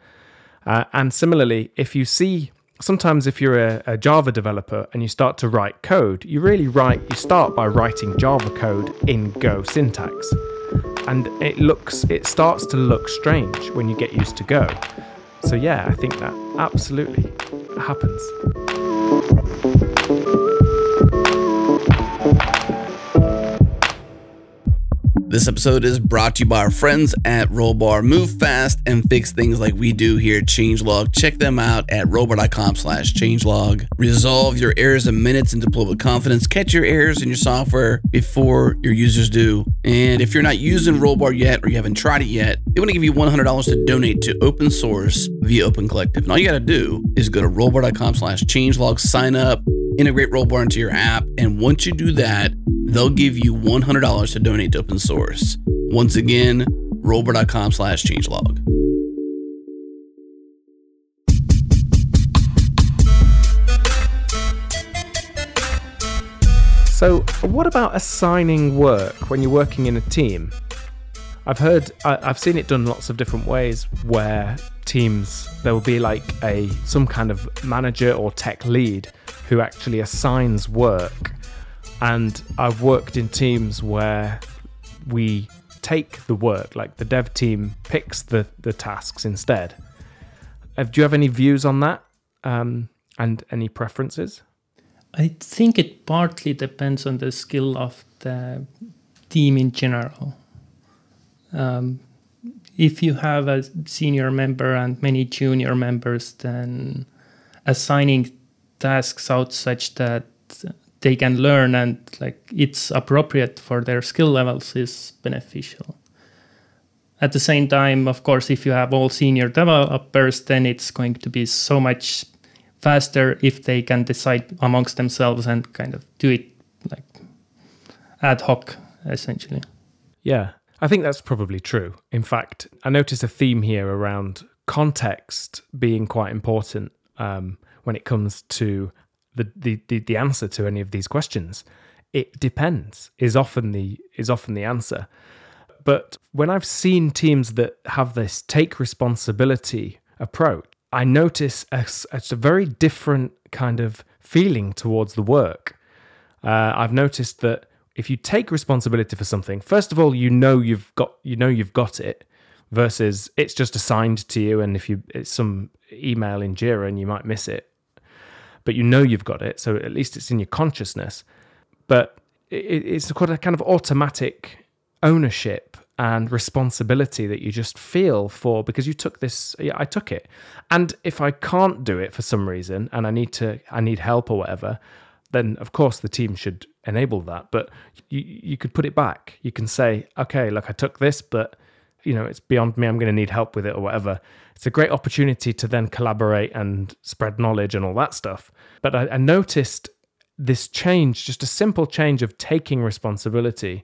Uh, and similarly, if you see sometimes if you're a, a Java developer and you start to write code, you really write. You start by writing Java code in Go syntax and it looks it starts to look strange when you get used to go so yeah i think that absolutely happens This episode is brought to you by our friends at Rollbar. Move fast and fix things like we do here at Changelog. Check them out at rollbar.com slash changelog. Resolve your errors in minutes and deploy with confidence. Catch your errors in your software before your users do. And if you're not using Rollbar yet or you haven't tried it yet, they want to give you $100 to donate to open source via Open Collective. And all you got to do is go to rollbar.com slash changelog, sign up, integrate Rollbar into your app. And once you do that, they'll give you $100 to donate to open source. Once again, rollbar.com slash changelog. so what about assigning work when you're working in a team i've heard I, i've seen it done lots of different ways where teams there will be like a some kind of manager or tech lead who actually assigns work and I've worked in teams where we take the work, like the dev team picks the, the tasks instead. Do you have any views on that um, and any preferences? I think it partly depends on the skill of the team in general. Um, if you have a senior member and many junior members, then assigning tasks out such that they can learn and like it's appropriate for their skill levels is beneficial. At the same time, of course, if you have all senior developers, then it's going to be so much faster if they can decide amongst themselves and kind of do it like ad hoc, essentially. Yeah, I think that's probably true. In fact, I notice a theme here around context being quite important um, when it comes to the, the, the, answer to any of these questions. It depends is often the is often the answer. But when I've seen teams that have this take responsibility approach, I notice a, a very different kind of feeling towards the work. Uh, I've noticed that if you take responsibility for something, first of all, you know you've got you know you've got it, versus it's just assigned to you, and if you it's some email in Jira and you might miss it, but you know you've got it, so at least it's in your consciousness. But it, it's quite a kind of automatic ownership and responsibility that you just feel for because you took this yeah, I took it. And if I can't do it for some reason and I need to I need help or whatever, then of course the team should enable that. But you you could put it back. You can say, okay, look, I took this, but you know, it's beyond me. I'm going to need help with it or whatever. It's a great opportunity to then collaborate and spread knowledge and all that stuff. But I, I noticed this change, just a simple change of taking responsibility,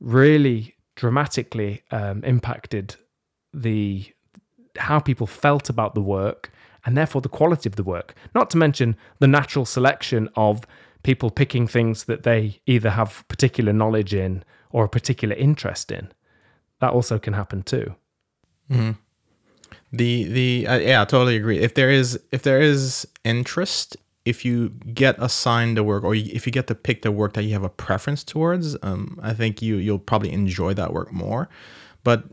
really dramatically um, impacted the how people felt about the work and therefore the quality of the work. Not to mention the natural selection of people picking things that they either have particular knowledge in or a particular interest in. That also can happen too. The the uh, yeah, I totally agree. If there is if there is interest, if you get assigned the work or if you get to pick the work that you have a preference towards, um, I think you you'll probably enjoy that work more. But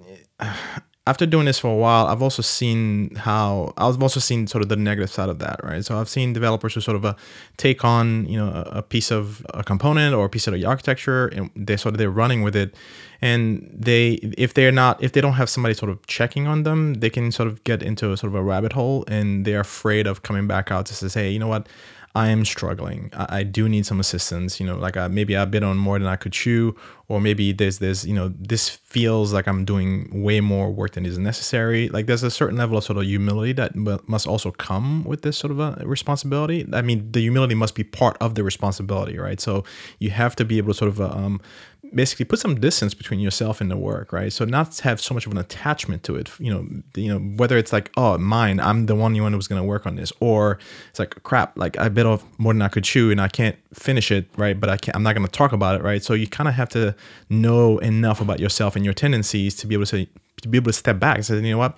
after doing this for a while, I've also seen how I've also seen sort of the negative side of that, right? So I've seen developers who sort of uh, take on you know a, a piece of a component or a piece of the architecture, and they sort of they're running with it, and they if they're not if they don't have somebody sort of checking on them, they can sort of get into a sort of a rabbit hole, and they're afraid of coming back out to say, hey, you know what, I am struggling. I, I do need some assistance. You know, like I, maybe I bit on more than I could chew, or maybe there's this, you know, this feels like I'm doing way more work than is necessary. Like there's a certain level of sort of humility that mu- must also come with this sort of a responsibility. I mean, the humility must be part of the responsibility, right? So you have to be able to sort of uh, um, basically put some distance between yourself and the work, right? So not have so much of an attachment to it. You know, you know whether it's like, oh, mine, I'm the one who was going to work on this, or it's like crap, like I bit off more than I could chew and I can't finish it, right? But I can't, I'm not going to talk about it, right? So you kind of have to know enough about yourself and your tendencies to be able to say, to be able to step back and say, you know what,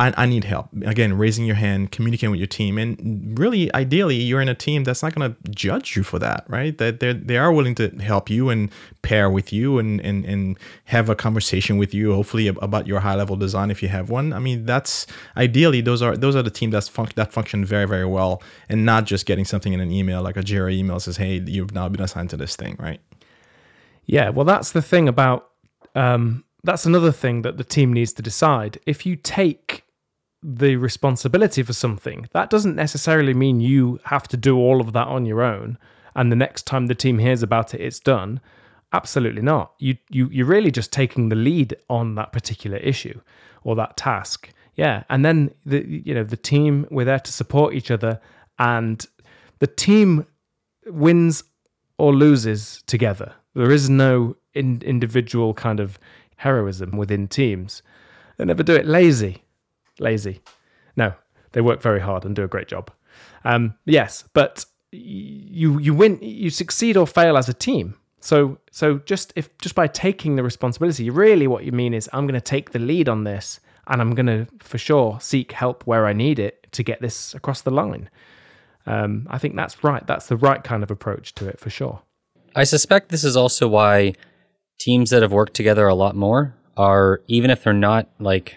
I, I need help. Again, raising your hand, communicating with your team, and really, ideally, you're in a team that's not going to judge you for that, right? That they they are willing to help you and pair with you and and and have a conversation with you, hopefully about your high level design if you have one. I mean, that's ideally those are those are the team that's that function very very well, and not just getting something in an email like a Jira email says, hey, you've now been assigned to this thing, right? Yeah, well, that's the thing about. Um, that's another thing that the team needs to decide. If you take the responsibility for something, that doesn't necessarily mean you have to do all of that on your own. And the next time the team hears about it, it's done. Absolutely not. You you you're really just taking the lead on that particular issue or that task. Yeah, and then the you know the team we're there to support each other, and the team wins or loses together. There is no in, individual kind of heroism within teams. They never do it lazy lazy. No, they work very hard and do a great job. Um, yes, but you you win, you succeed or fail as a team. So so just if just by taking the responsibility, really what you mean is I'm going to take the lead on this, and I'm going to for sure seek help where I need it to get this across the line. Um, I think that's right. That's the right kind of approach to it for sure. I suspect this is also why teams that have worked together a lot more are even if they're not like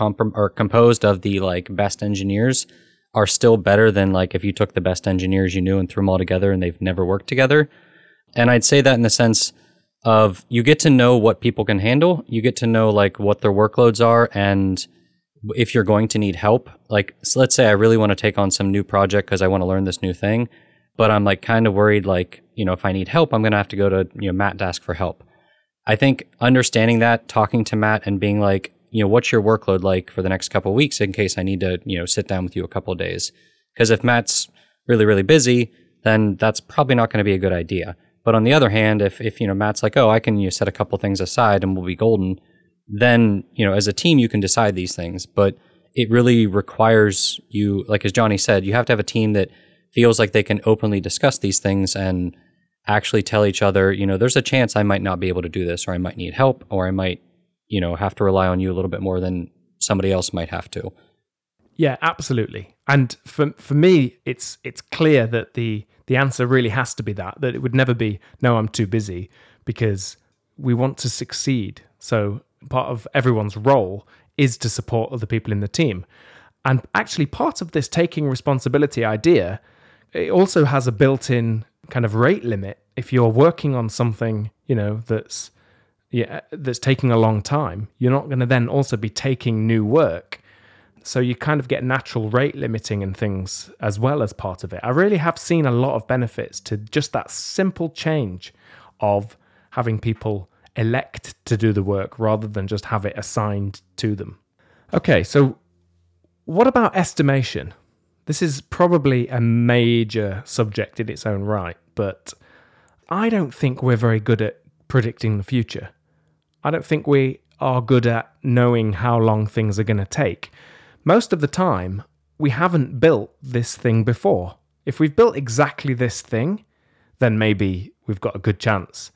or composed of the like best engineers are still better than like if you took the best engineers you knew and threw them all together and they've never worked together. And I'd say that in the sense of you get to know what people can handle, you get to know like what their workloads are and if you're going to need help. Like so let's say I really want to take on some new project because I want to learn this new thing, but I'm like kind of worried like, you know, if I need help, I'm going to have to go to, you know, Mat to ask for help. I think understanding that, talking to Mat and being like, you know, what's your workload like for the next couple weeks in case I need to, you know, sit down with you a couple days? Because if Mat's really, really busy, then that's probably not going to be a good idea. But on the other hand, if, if, you know, Mat's like, oh, I can you know, set a couple things aside and we'll be golden, then, you know, as a team, you can decide these things. But it really requires you, like as Johnny said, you have to have a team that feels like they can openly discuss these things and actually tell each other, you know, there's a chance I might not be able to do this or I might need help or I might you know have to rely on you a little bit more than somebody else might have to. Yeah, absolutely. And for for me, it's it's clear that the the answer really has to be that that it would never be no, I'm too busy because we want to succeed. So part of everyone's role is to support other people in the team. And actually part of this taking responsibility idea it also has a built-in kind of rate limit if you're working on something, you know, that's yeah, that's taking a long time, you're not going to then also be taking new work. So you kind of get natural rate limiting and things as well as part of it. I really have seen a lot of benefits to just that simple change of having people elect to do the work rather than just have it assigned to them. Okay, so what about estimation? This is probably a major subject in its own right, but I don't think we're very good at predicting the future. I don't think we are good at knowing how long things are going to take. Most of the time, we haven't built this thing before. If we've built exactly this thing, then maybe we've got a good chance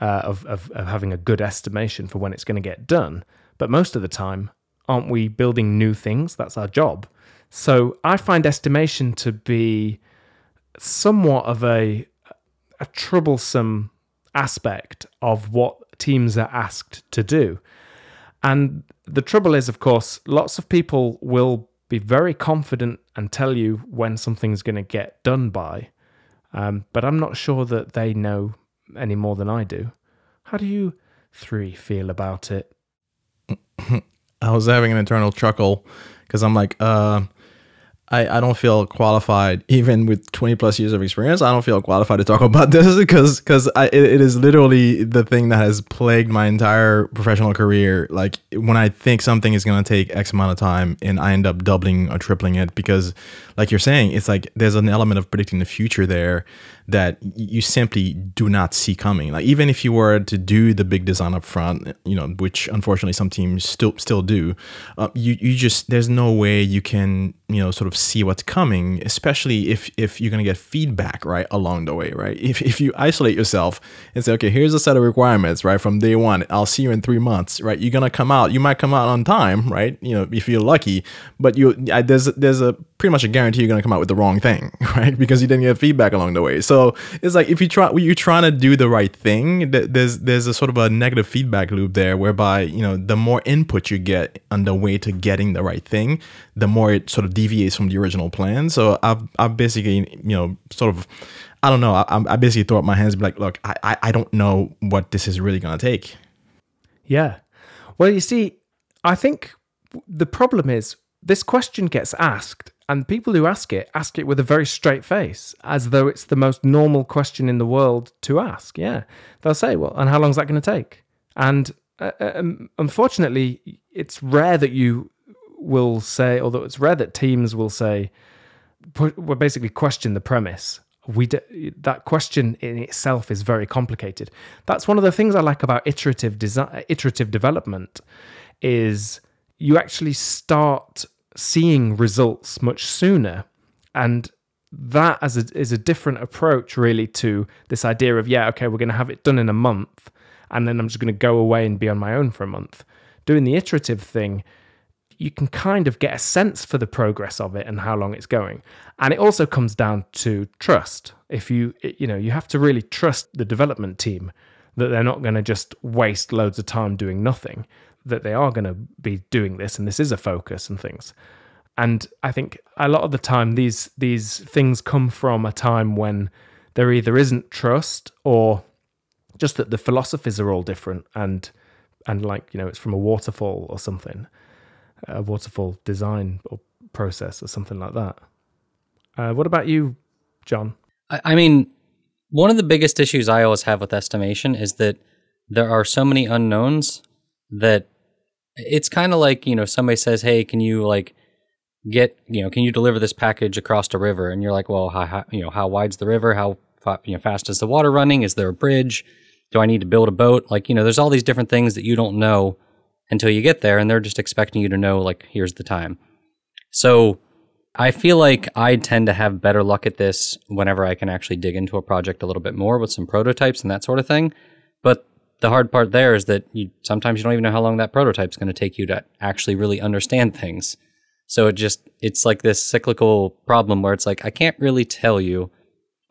uh, of, of, of having a good estimation for when it's going to get done. But most of the time, aren't we building new things? That's our job. So I find estimation to be somewhat of a, a troublesome aspect of what teams are asked to do. And the trouble is, of course, lots of people will be very confident and tell you when something's going to get done by. Um, but I'm not sure that they know any more than I do. How do you three feel about it? I was having an internal chuckle because I'm like, uh, I, I don't feel qualified, even with 20 plus years of experience. I don't feel qualified to talk about this because because it, it is literally the thing that has plagued my entire professional career. Like when I think something is going to take X amount of time and I end up doubling or tripling it because, like you're saying, it's like there's an element of predicting the future there that you simply do not see coming. Like even if you were to do the big design up front, you know, which unfortunately some teams still still do, uh, you you just there's no way you can you know sort of see what's coming, especially if if you're gonna get feedback right along the way, right? If if you isolate yourself and say, okay, here's a set of requirements, right, from day one. I'll see you in three months, right? You're gonna come out. You might come out on time, right? You know, if you're lucky, but you I, there's there's a pretty much a guarantee you're gonna come out with the wrong thing, right? Because you didn't get feedback along the way. So so it's like if you try, you're trying to do the right thing. There's there's a sort of a negative feedback loop there, whereby you know the more input you get on the way to getting the right thing, the more it sort of deviates from the original plan. So I've I've basically you know sort of I don't know. I, I basically throw up my hands, and be like, look, I I don't know what this is really gonna take. Yeah. Well, you see, I think the problem is this question gets asked and people who ask it ask it with a very straight face, as though it's the most normal question in the world to ask. Yeah. They'll say, well, and how long is that going to take? And uh, uh, um, unfortunately, it's rare that you will say, although it's rare that teams will say, well, basically question the premise. We d- that question in itself is very complicated. That's one of the things I like about iterative design, iterative development, is you actually start seeing results much sooner. And that as a, is a different approach, really, to this idea of, yeah, okay, we're going to have it done in a month, and then I'm just going to go away and be on my own for a month. Doing the iterative thing, you can kind of get a sense for the progress of it and how long it's going. And it also comes down to trust. If you, you know, you have to really trust the development team that they're not going to just waste loads of time doing nothing that they are going to be doing this and this is a focus and things. And I think a lot of the time these these things come from a time when there either isn't trust or just that the philosophies are all different and and like you know it's from a waterfall or something, a waterfall design or process or something like that. Uh, what about you, Jon? I, I mean, one of the biggest issues I always have with estimation is that there are so many unknowns that it's kind of like you know somebody says hey can you like get you know can you deliver this package across a river? And you're like well how, how you know how wide's the river? How you know fast is the water running? Is there a bridge? Do i need to build a boat? Like you know there's all these different things that you don't know until you get there and they're just expecting you to know like here's the time. So i feel like i tend to have better luck at this whenever i can actually dig into a project a little bit more with some prototypes and that sort of thing. But the hard part there is that you sometimes you don't even know how long that prototype is going to take you to actually really understand things. So it just it's like this cyclical problem where it's like I can't really tell you,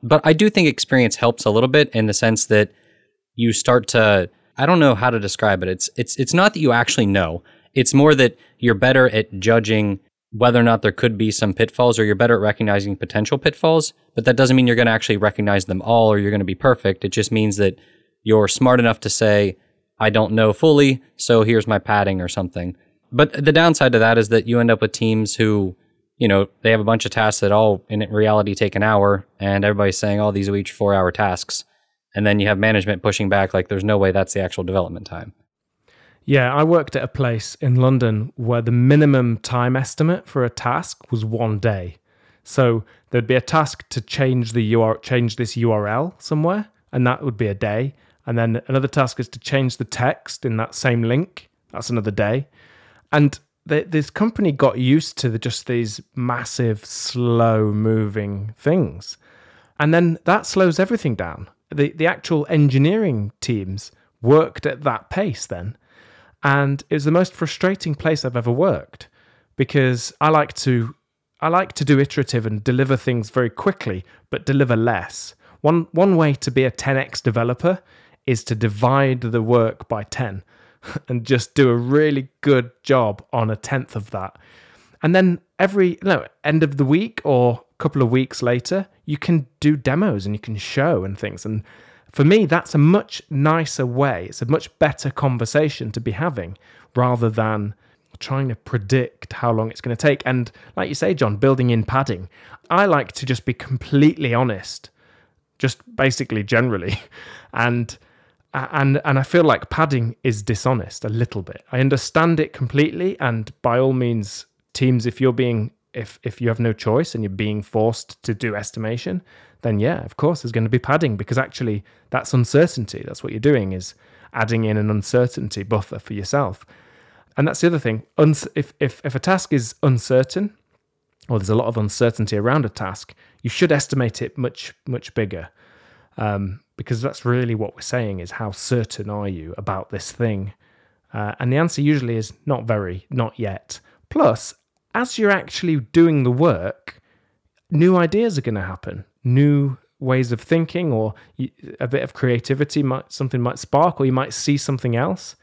but I do think experience helps a little bit in the sense that you start to I don't know how to describe it. It's it's it's not that you actually know. It's more that you're better at judging whether or not there could be some pitfalls or you're better at recognizing potential pitfalls, but that doesn't mean you're going to actually recognize them all or you're going to be perfect. It just means that you're smart enough to say, I don't know fully, so here's my padding or something. But the downside to that is that you end up with teams who, you know, they have a bunch of tasks that all in reality take an hour, and everybody's saying, oh, these are each four hour tasks. And then you have management pushing back, like, there's no way that's the actual development time. Yeah, I worked at a place in London where the minimum time estimate for a task was one day. So there'd be a task to change the URL, change this URL somewhere, and that would be a day. And then another task is to change the text in that same link. That's another day. And this company got used to the, just these massive, slow moving things. And then that slows everything down. The, the actual engineering teams worked at that pace then. And it was the most frustrating place I've ever worked because I like to I like to do iterative and deliver things very quickly, but deliver less. One one way to be a 10x developer is to divide the work by 10 and just do a really good job on a tenth of that. And then every no end of the week or a couple of weeks later, you can do demos and you can show and things. And for me, that's a much nicer way. It's a much better conversation to be having rather than trying to predict how long it's going to take. And like you say, Jon, building in padding. I like to just be completely honest, just basically generally, and and and I feel like padding is dishonest a little bit. I understand it completely, and by all means, teams, if you're being if if you have no choice and you're being forced to do estimation, then yeah, of course there's going to be padding because actually that's uncertainty. That's what you're doing is adding in an uncertainty buffer for yourself. And that's the other thing. if if if a task is uncertain, or there's a lot of uncertainty around a task, you should estimate it much much bigger. Um, because that's really what we're saying is how certain are you about this thing? Uh, and the answer usually is not very, not yet. Plus, as you're actually doing the work, new ideas are going to happen, new ways of thinking, or a bit of creativity might something might spark, or you might see something else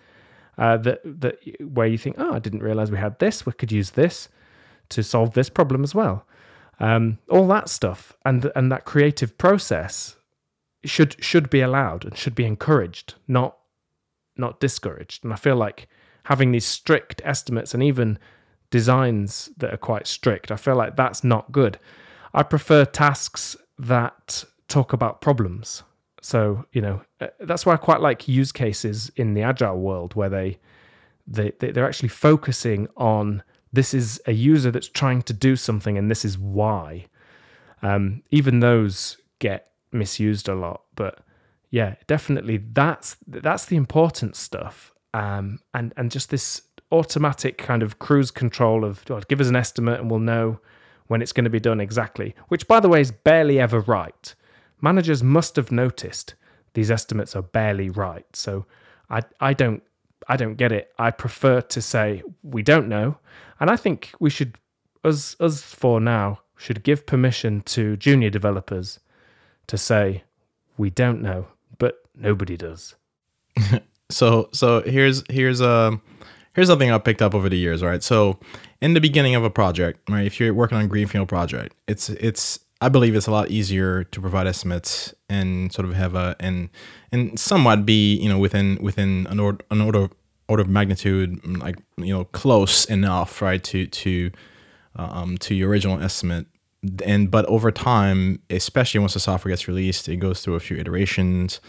uh, that that where you think, oh, I didn't realize we had this. We could use this to solve this problem as well. Um, all that stuff and and that creative process should should be allowed and should be encouraged, not not discouraged. And I feel like having these strict estimates and even designs that are quite strict, I feel like that's not good. I prefer tasks that talk about problems. So, you know, uh, that's why I quite like use cases in the agile world where they, they they're actually focusing on this is a user that's trying to do something and this is why. Um, even those get misused a lot. But yeah, definitely that's that's the important stuff. Um, and and just this automatic kind of cruise control of well, give us an estimate and we'll know when it's going to be done exactly. Which, by the way, is barely ever right. Managers must have noticed these estimates are barely right. So I I don't I don't get it. I prefer to say we don't know, and I think we should us us for now should give permission to junior developers to say we don't know, but nobody does. so so here's here's a um, here's something I picked up over the years, right? So in the beginning of a project, right, if you're working on a greenfield project, it's it's I believe it's a lot easier to provide estimates and sort of have a and and somewhat be you know within within an order an order order of magnitude like you know close enough right to to um, to your original estimate and but over time, especially once the software gets released, it goes through a few iterations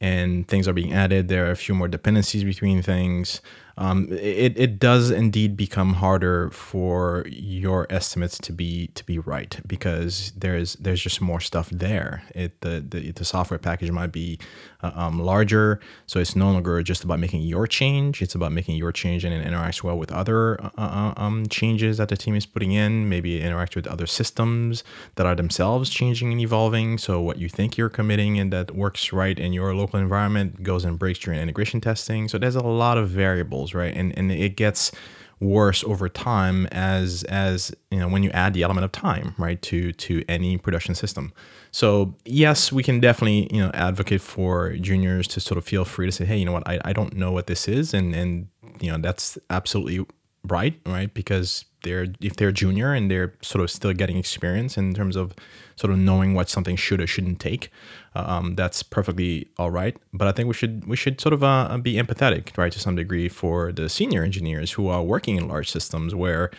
and things are being added. There are a few more dependencies between things um, it, it does indeed become harder for your estimates to be to be right because there's there's just more stuff there. It the the, the software package might be um, larger, so it's no longer just about making your change. It's about making your change and it interacts well with other uh, uh, um, changes that the team is putting in. Maybe it interacts with other systems that are themselves changing and evolving. So what you think you're committing and that works right in your local environment goes and breaks during integration testing. So there's a lot of variables right? And and it gets worse over time as as you know when you add the element of time right to to any production system so yes we can definitely you know advocate for juniors to sort of feel free to say hey you know what i, I don't know what this is and and you know that's absolutely right right because they're if they're junior and they're sort of still getting experience in terms of sort of knowing what something should or shouldn't take um, that's perfectly all right. But I think we should we should sort of uh, be empathetic, right, to some degree, for the senior engineers who are working in large systems where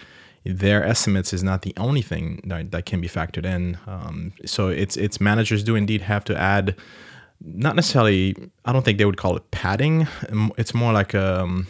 their estimates is not the only thing that, that can be factored in. Um, so it's it's managers do indeed have to add, not necessarily. I don't think they would call it padding. It's more like um,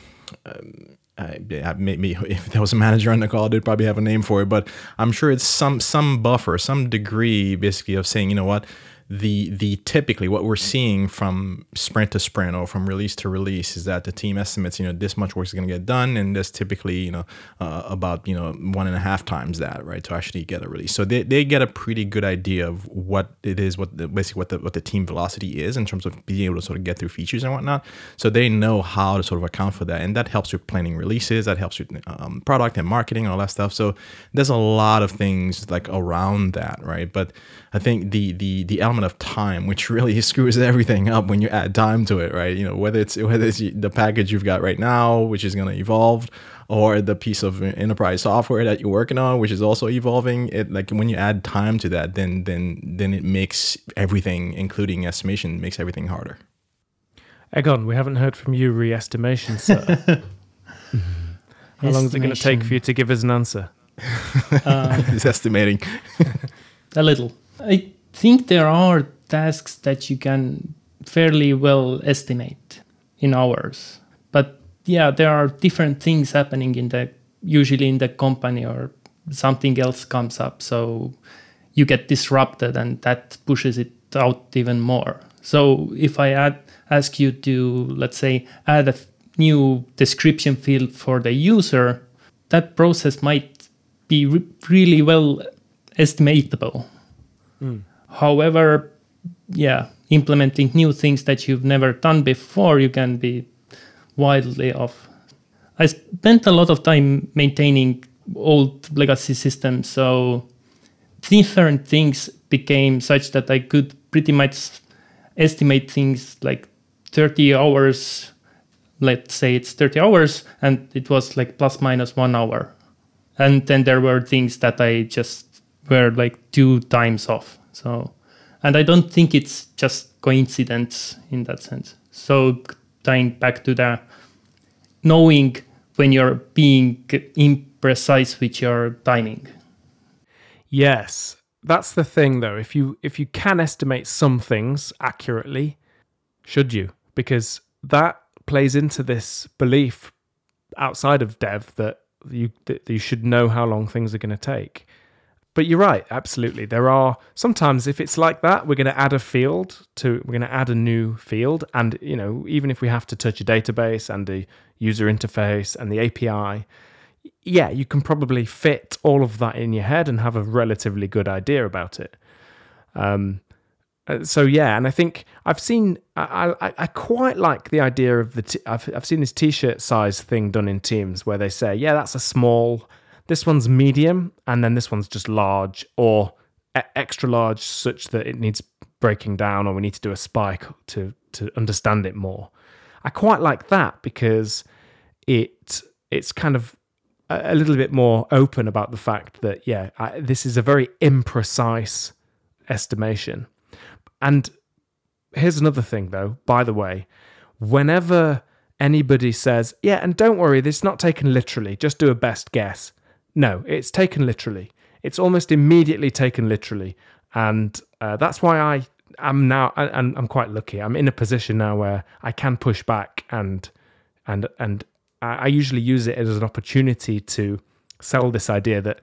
uh, maybe if there was a manager on the call, they'd probably have a name for it. But I'm sure it's some some buffer, some degree, basically, of saying, you know what, the the typically what we're seeing from sprint to sprint or from release to release is that the team estimates you know this much work is going to get done and there's typically you know uh, about you know one and a half times that right to actually get a release. So they, they get a pretty good idea of what it is what the, basically what the what the team velocity is in terms of being able to sort of get through features and whatnot. So they know how to sort of account for that and that helps with planning releases that helps with um, product and marketing and all that stuff. So there's a lot of things like around that right? But I think the the the element of time, which really screws everything up when you add time to it, right? You know, whether it's whether it's the package you've got right now, which is going to evolve, or the piece of enterprise software that you're working on, which is also evolving. It like when you add time to that, then then then it makes everything, including estimation, makes everything harder. Egon, we haven't heard from you re-estimation, sir. How long is it going to take for you to give us an answer? He's estimating. A little. I think there are tasks that you can fairly well estimate in hours. But yeah, there are different things happening in the usually in the company or something else comes up. So you get disrupted and that pushes it out even more. So if I add, ask you to, let's say, add a new description field for the user, that process might be re- really well estimatable. Hmm. However, yeah, implementing new things that you've never done before, you can be wildly off. I spent a lot of time maintaining old legacy systems, so different things became such that I could pretty much estimate things like 30 hours. Let's say it's 30 hours, and it was like plus minus one hour. And then there were things that I just were like two times off. So, and I don't think it's just coincidence in that sense. So, tying back to the knowing when you're being imprecise with your timing. Yes, that's the thing though. If you if you can estimate some things accurately, should you? Because that plays into this belief outside of dev that you that you should know how long things are going to take. But you're right, absolutely. There are sometimes if it's like that, we're going to add a field to we're going to add a new field and you know, even if we have to touch a database and the user interface and the API, yeah, you can probably fit all of that in your head and have a relatively good idea about it. Um, uh, so yeah, and I think I've seen I, I, I quite like the idea of the t- I've I've seen this t-shirt size thing done in Teams where they say yeah that's a small, this one's medium, and then this one's just large or extra large such that it needs breaking down or we need to do a spike to to understand it more. I quite like that because it it's kind of a, a little bit more open about the fact that yeah I, this is a very imprecise estimation and here's another thing, though, by the way. Whenever anybody says, yeah, and don't worry, this is not taken literally, just do a best guess. No, it's taken literally. It's almost immediately taken literally. And uh, that's why I am now, and I'm quite lucky. I'm in a position now where I can push back and, and, and I usually use it as an opportunity to sell this idea that,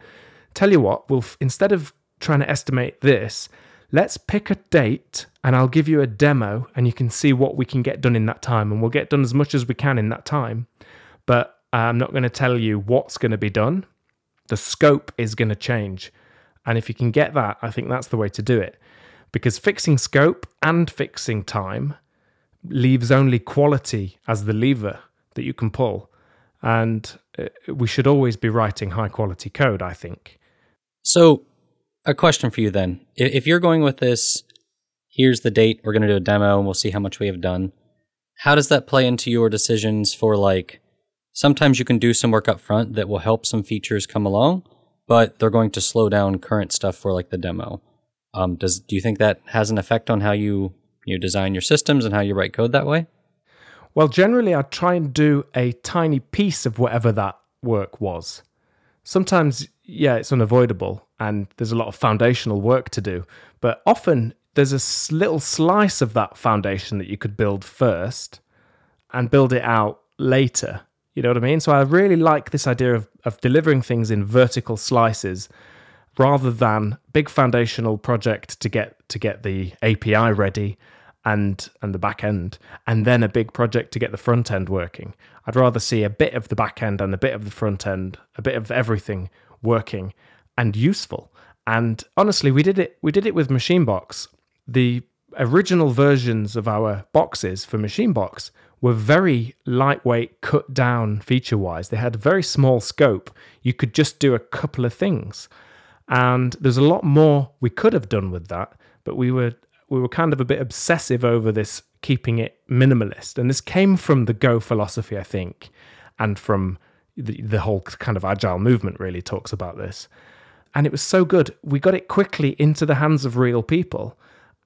tell you what, we'll, instead of trying to estimate this, let's pick a date and I'll give you a demo and you can see what we can get done in that time. And we'll get done as much as we can in that time. But I'm not going to tell you what's going to be done. The scope is going to change. And if you can get that, I think that's the way to do it. Because fixing scope and fixing time leaves only quality as the lever that you can pull. And uh, we should always be writing high quality code, I think. So, a question for you then. If, if you're going with this, here's the date, we're going to do a demo and we'll see how much we have done. How does that play into your decisions for like, sometimes you can do some work up front that will help some features come along, but they're going to slow down current stuff for like the demo. Um, does do you think that has an effect on how you you design your systems and how you write code that way? Well, generally, I try and do a tiny piece of whatever that work was. Sometimes, yeah, it's unavoidable and there's a lot of foundational work to do, but often there's a little slice of that foundation that you could build first and build it out later. You know what I mean? So I really like this idea of, of delivering things in vertical slices rather than big foundational project to get to get the API ready and and the back end and then a big project to get the front end working. I'd rather see a bit of the back end and a bit of the front end, a bit of everything working and useful. And honestly, we did it we did it with Machinebox. The original versions of our boxes for Machinebox were very lightweight, cut down feature wise. They had very small scope. You could just do a couple of things. And there's a lot more we could have done with that, but we were we were kind of a bit obsessive over this keeping it minimalist. And this came from the Go philosophy, I think, and from the, the whole kind of agile movement really talks about this. And it was so good. We got it quickly into the hands of real people.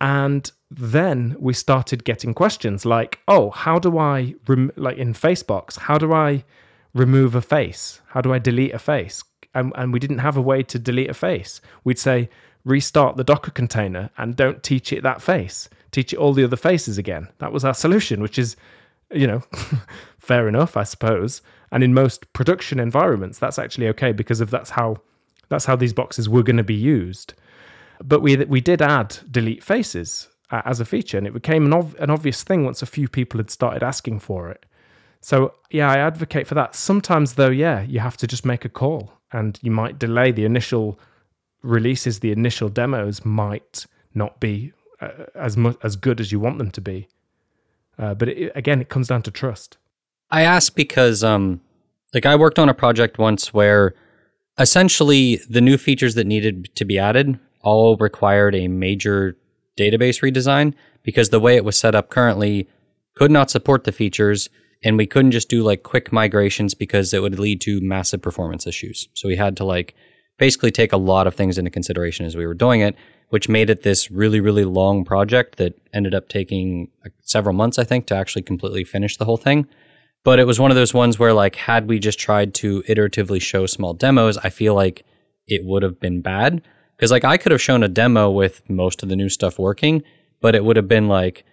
And then we started getting questions like, oh, how do I, rem- like in Facebox, how do I remove a face? How do I delete a face? And, and we didn't have a way to delete a face. We'd say, restart the Docker container and don't teach it that face. Teach it all the other faces again. That was our solution, which is, you know, fair enough, I suppose. And in most production environments, that's actually okay because of that's how that's how these boxes were going to be used. But we we did add delete faces uh, as a feature, and it became an, ov- an obvious thing once a few people had started asking for it. So yeah, I advocate for that. Sometimes though, yeah, you have to just make a call, and you might delay the initial releases. The initial demos might not be uh, as much as good as you want them to be. Uh, but it, again, it comes down to trust. I ask because, um, like, I worked on a project once where essentially the new features that needed to be added all required a major database redesign because the way it was set up currently could not support the features and we couldn't just do like quick migrations because it would lead to massive performance issues. So we had to like basically take a lot of things into consideration as we were doing it, which made it this really, really long project that ended up taking several months, I think, to actually completely finish the whole thing. But it was one of those ones where, like, had we just tried to iteratively show small demos, I feel like it would have been bad. Because, like, I could have shown a demo with most of the new stuff working, but it would have been like,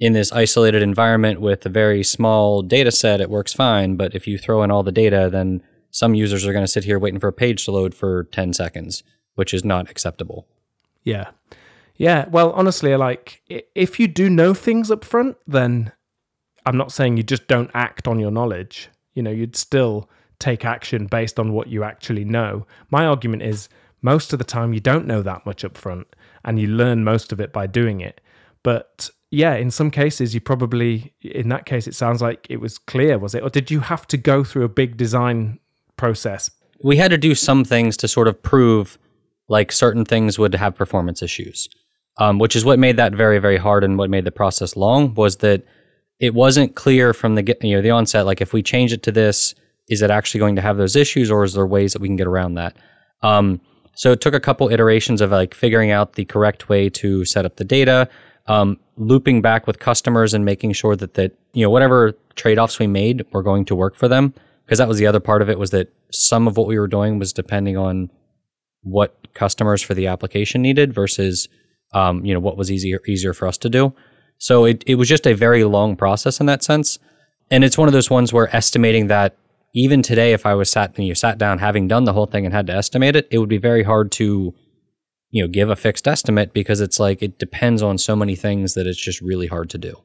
in this isolated environment with a very small data set, it works fine. But if you throw in all the data, then some users are going to sit here waiting for a page to load for 10 seconds, which is not acceptable. Yeah. Yeah. Well, honestly, like if you do know things up front, then I'm not saying you just don't act on your knowledge. You know, you'd still take action based on what you actually know. My argument is most of the time you don't know that much up front and you learn most of it by doing it. But yeah, in some cases, you probably, in that case, it sounds like it was clear, was it? Or did you have to go through a big design process? We had to do some things to sort of prove like certain things would have performance issues, um, which is what made that very, very hard and what made the process long was that it wasn't clear from the you know the onset like if we change it to this is it actually going to have those issues or is there ways that we can get around that um, so it took a couple iterations of like figuring out the correct way to set up the data um, looping back with customers and making sure that that you know whatever trade-offs we made were going to work for them because that was the other part of it was that some of what we were doing was depending on what customers for the application needed versus um, you know what was easier easier for us to do so it, it was just a very long process in that sense. And it's one of those ones where estimating that even today, if I was sat and you sat down having done the whole thing and had to estimate it, it would be very hard to, you know, give a fixed estimate because it's like it depends on so many things that it's just really hard to do.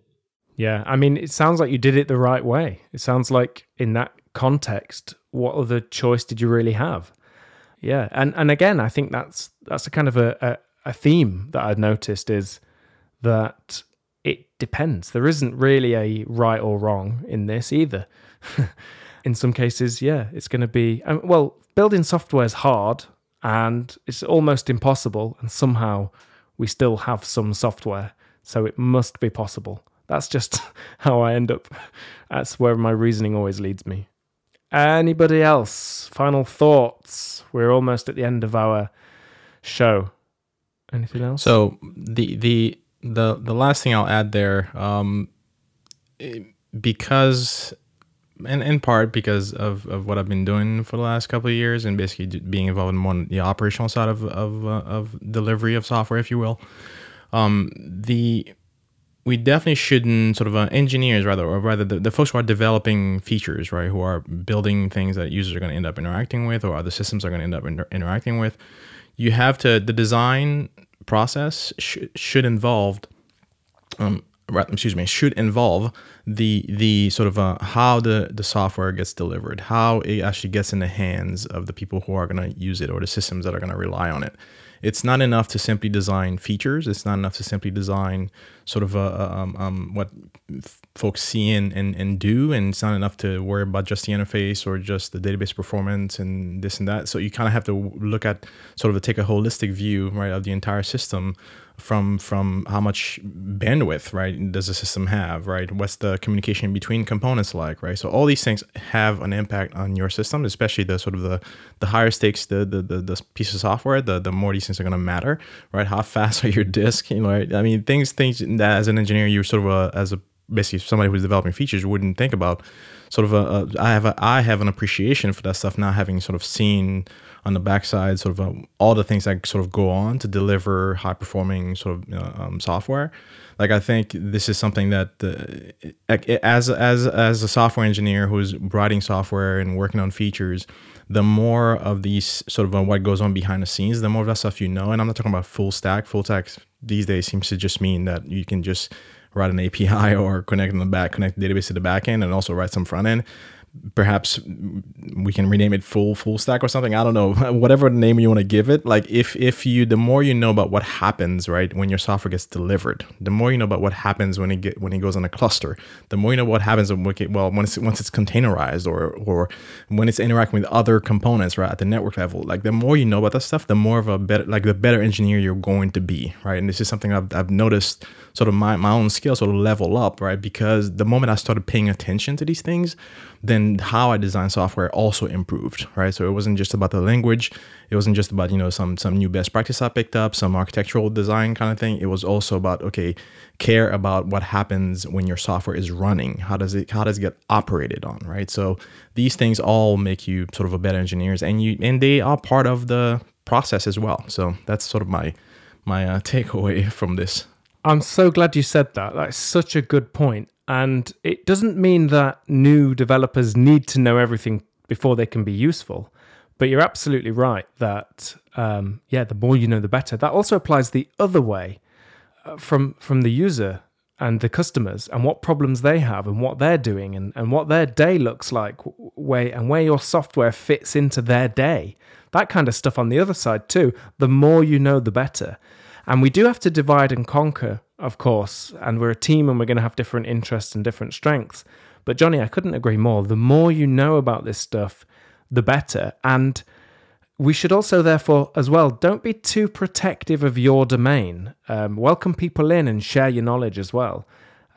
Yeah, I mean, it sounds like you did it the right way. It sounds like in that context, what other choice did you really have? Yeah, and and again, I think that's that's a kind of a, a, a theme that I've noticed is that it depends. There isn't really a right or wrong in this either. in some cases, yeah, it's going to be, um, well, building software is hard and it's almost impossible. And somehow we still have some software. So it must be possible. That's just how I end up. That's where my reasoning always leads me. Anybody else? Final thoughts? We're almost at the end of our show. Anything else? So the the the the last thing I'll add there, um, because and in part because of, of what I've been doing for the last couple of years and basically being involved in more the operational side of of, uh, of delivery of software, if you will. Um, the we definitely shouldn't sort of uh, engineers rather or rather the, the folks who are developing features right who are building things that users are going to end up interacting with or other systems are going to end up inter- interacting with you have to the design process sh- should involve um, excuse me should involve the the sort of uh, how the the software gets delivered how it actually gets in the hands of the people who are going to use it or the systems that are going to rely on it it's not enough to simply design features. It's not enough to simply design sort of uh, um, um, what f- folks see and, and, and do. And it's not enough to worry about just the interface or just the database performance and this and that. So you kind of have to look at sort of take a holistic view, right, of the entire system from from how much bandwidth right does the system have right what's the communication between components like right so all these things have an impact on your system especially the sort of the the higher stakes the the the, the piece of software the the more these things are going to matter right how fast are your disk you know right? i mean things things that as an engineer you're sort of a, as a basically somebody who's developing features wouldn't think about. Sort of a, a I have a I have an appreciation for that stuff now, having sort of seen on the backside sort of uh, all the things that sort of go on to deliver high performing sort of uh, um, software. Like I think this is something that uh, as as as a software engineer who's writing software and working on features, the more of these sort of uh, what goes on behind the scenes, the more of that stuff you know. And I'm not talking about full stack. Full stack these days seems to just mean that you can just write an API or connect on the back, connect the database to the back end, and also write some front end perhaps we can rename it full full stack or something. I don't know. Whatever name you want to give it like if if you the more you know about what happens right when your software gets delivered the more you know about what happens when it get when it goes on a cluster the more you know what happens when it, well when it's once it's containerized or or when it's interacting with other components right at the network level like the more you know about that stuff the more of a better like the better engineer you're going to be right? And this is something i've, I've noticed sort of my, my own skill sort of level up right? Because the moment i started paying attention to these things then how I design software also improved, right? So it wasn't just about the language, it wasn't just about you know some some new best practice I picked up, some architectural design kind of thing. It was also about okay, care about what happens when your software is running. How does it how does it get operated on, right? So these things all make you sort of a better engineers, and you and they are part of the process as well. So that's sort of my my uh, takeaway from this. I'm so glad you said that. That's such a good point. And it doesn't mean that new developers need to know everything before they can be useful. But you're absolutely right that, um, yeah, the more you know, the better. That also applies the other way uh, from, from the user and the customers and what problems they have and what they're doing and, and what their day looks like way, and where your software fits into their day. That kind of stuff on the other side, too. The more you know, the better. And we do have to divide and conquer of course, and we're a team and we're going to have different interests and different strengths. But Johnny, I couldn't agree more. The more you know about this stuff, the better. And we should also, therefore, as well, don't be too protective of your domain. Um, welcome people in and share your knowledge as well,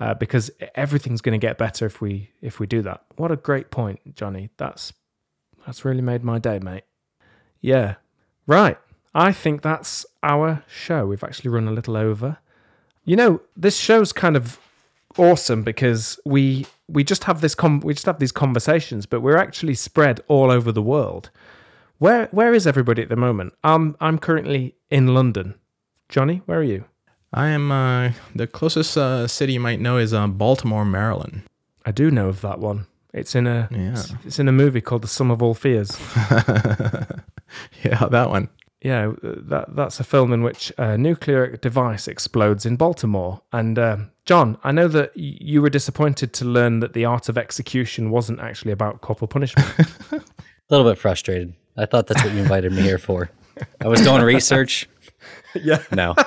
uh, because everything's going to get better if we if we do that. What a great point, Johnny. That's that's really made my day, mate. Yeah, right. I think that's our show. We've actually run a little over. You know, this show's kind of awesome because we we just have this com- we just have these conversations, but we're actually spread all over the world. Where where is everybody at the moment? Um, I'm currently in London. Johnny, where are you? I am. Uh, the closest uh, city you might know is uh, Baltimore, Maryland. I do know of that one. It's in a yeah. it's, it's in a movie called The Sum of All Fears. yeah, that one yeah, that that's a film in which a nuclear device explodes in Baltimore. And uh, Jon, I know that you were disappointed to learn that the art of execution wasn't actually about corporal punishment. a little bit frustrated. I thought that's what you invited me here for. I was doing research. Yeah. No.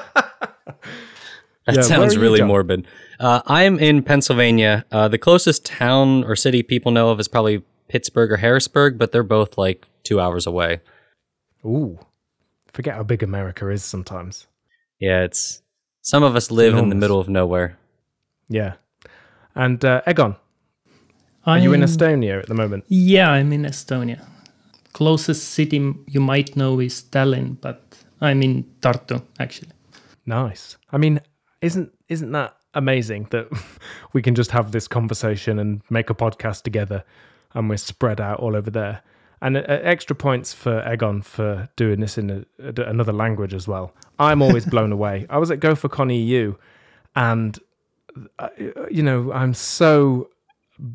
That yeah, sounds really morbid. Uh, I'm in Pennsylvania. Uh, the closest town or city people know of is probably Pittsburgh or Harrisburg, but they're both like two hours away. Ooh forget how big America is sometimes. Yeah, it's some of us live in the middle of nowhere. Yeah. And uh, Egon, are I'm, you in Estonia at the moment? Yeah, I'm in Estonia. Closest city you might know is Tallinn, but I'm in Tartu actually. Nice. I mean, isn't isn't that amazing that we can just have this conversation and make a podcast together and we're spread out all over there? And uh, extra points for Egon for doing this in a, another language as well. I'm always blown away. I was at GopherCon EU, and uh, you know I'm so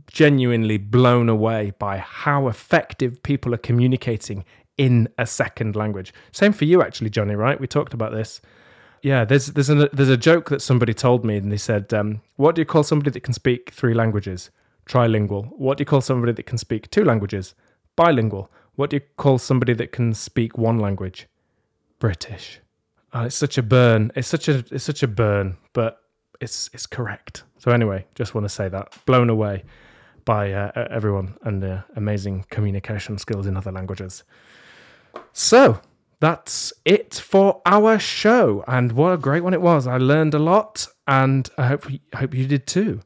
genuinely blown away by how effective people are communicating in a second language. Same for you, actually, Johnny. Right? We talked about this. Yeah, there's there's a there's a joke that somebody told me, and they said, um, "What do you call somebody that can speak three languages? Trilingual. What do you call somebody that can speak two languages? Bilingual. What do you call somebody that can speak one language? British. Oh, it's such a burn. It's such a it's such a burn, but it's it's correct. So anyway, just want to say that blown away by uh, everyone and the amazing communication skills in other languages. So that's it for our show, and what a great one it was! I learned a lot, and I hope I hope you did too.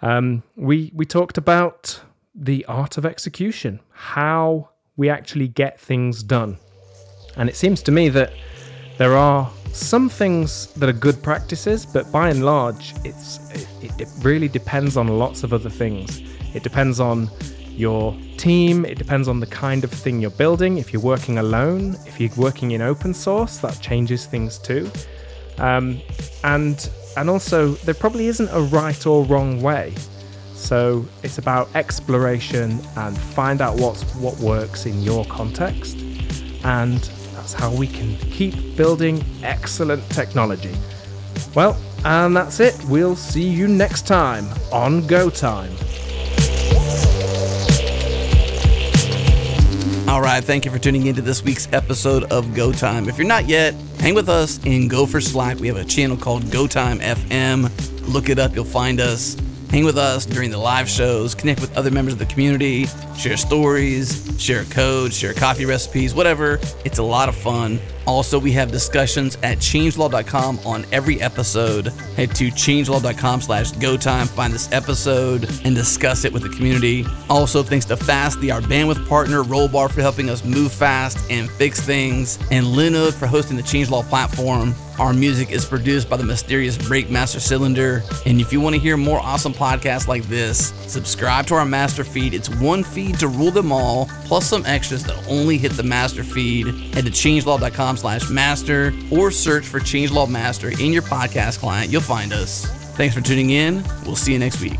Um, we we talked about the art of execution, how we actually get things done. And it seems to me that there are some things that are good practices, but by and large, it's it de- really depends on lots of other things. It depends on your team, it depends on the kind of thing you're building. If you're working alone, if you're working in open source, that changes things too. Um, and and also there probably isn't a right or wrong way. So it's about exploration and find out what's what works in your context. And that's how we can keep building excellent technology. Well, and that's it. We'll see you next time on Go Time. All right, thank you for tuning into this week's episode of Go Time. If you're not yet, hang with us in Gopher Slack. We have a channel called Go Time FM. Look it up, you'll find us. Hang with us during the live shows, connect with other members of the community, share stories, share code, share coffee recipes, whatever. It's a lot of fun. Also, we have discussions at changelog.com on every episode. Head to changelog.com slash go time, find this episode, and discuss it with the community. Also, thanks to Fastly, our bandwidth partner, Rollbar for helping us move fast and fix things, and Linode for hosting the Changelog platform. Our music is produced by the mysterious Breakmaster Cylinder. And if you want to hear more awesome podcasts like this, subscribe to our master feed. It's one feed to rule them all, plus some extras that only hit the master feed. Head to changelog.com slash master or search for Changelog Master in your podcast client. You'll find us. Thanks for tuning in. We'll see you next week.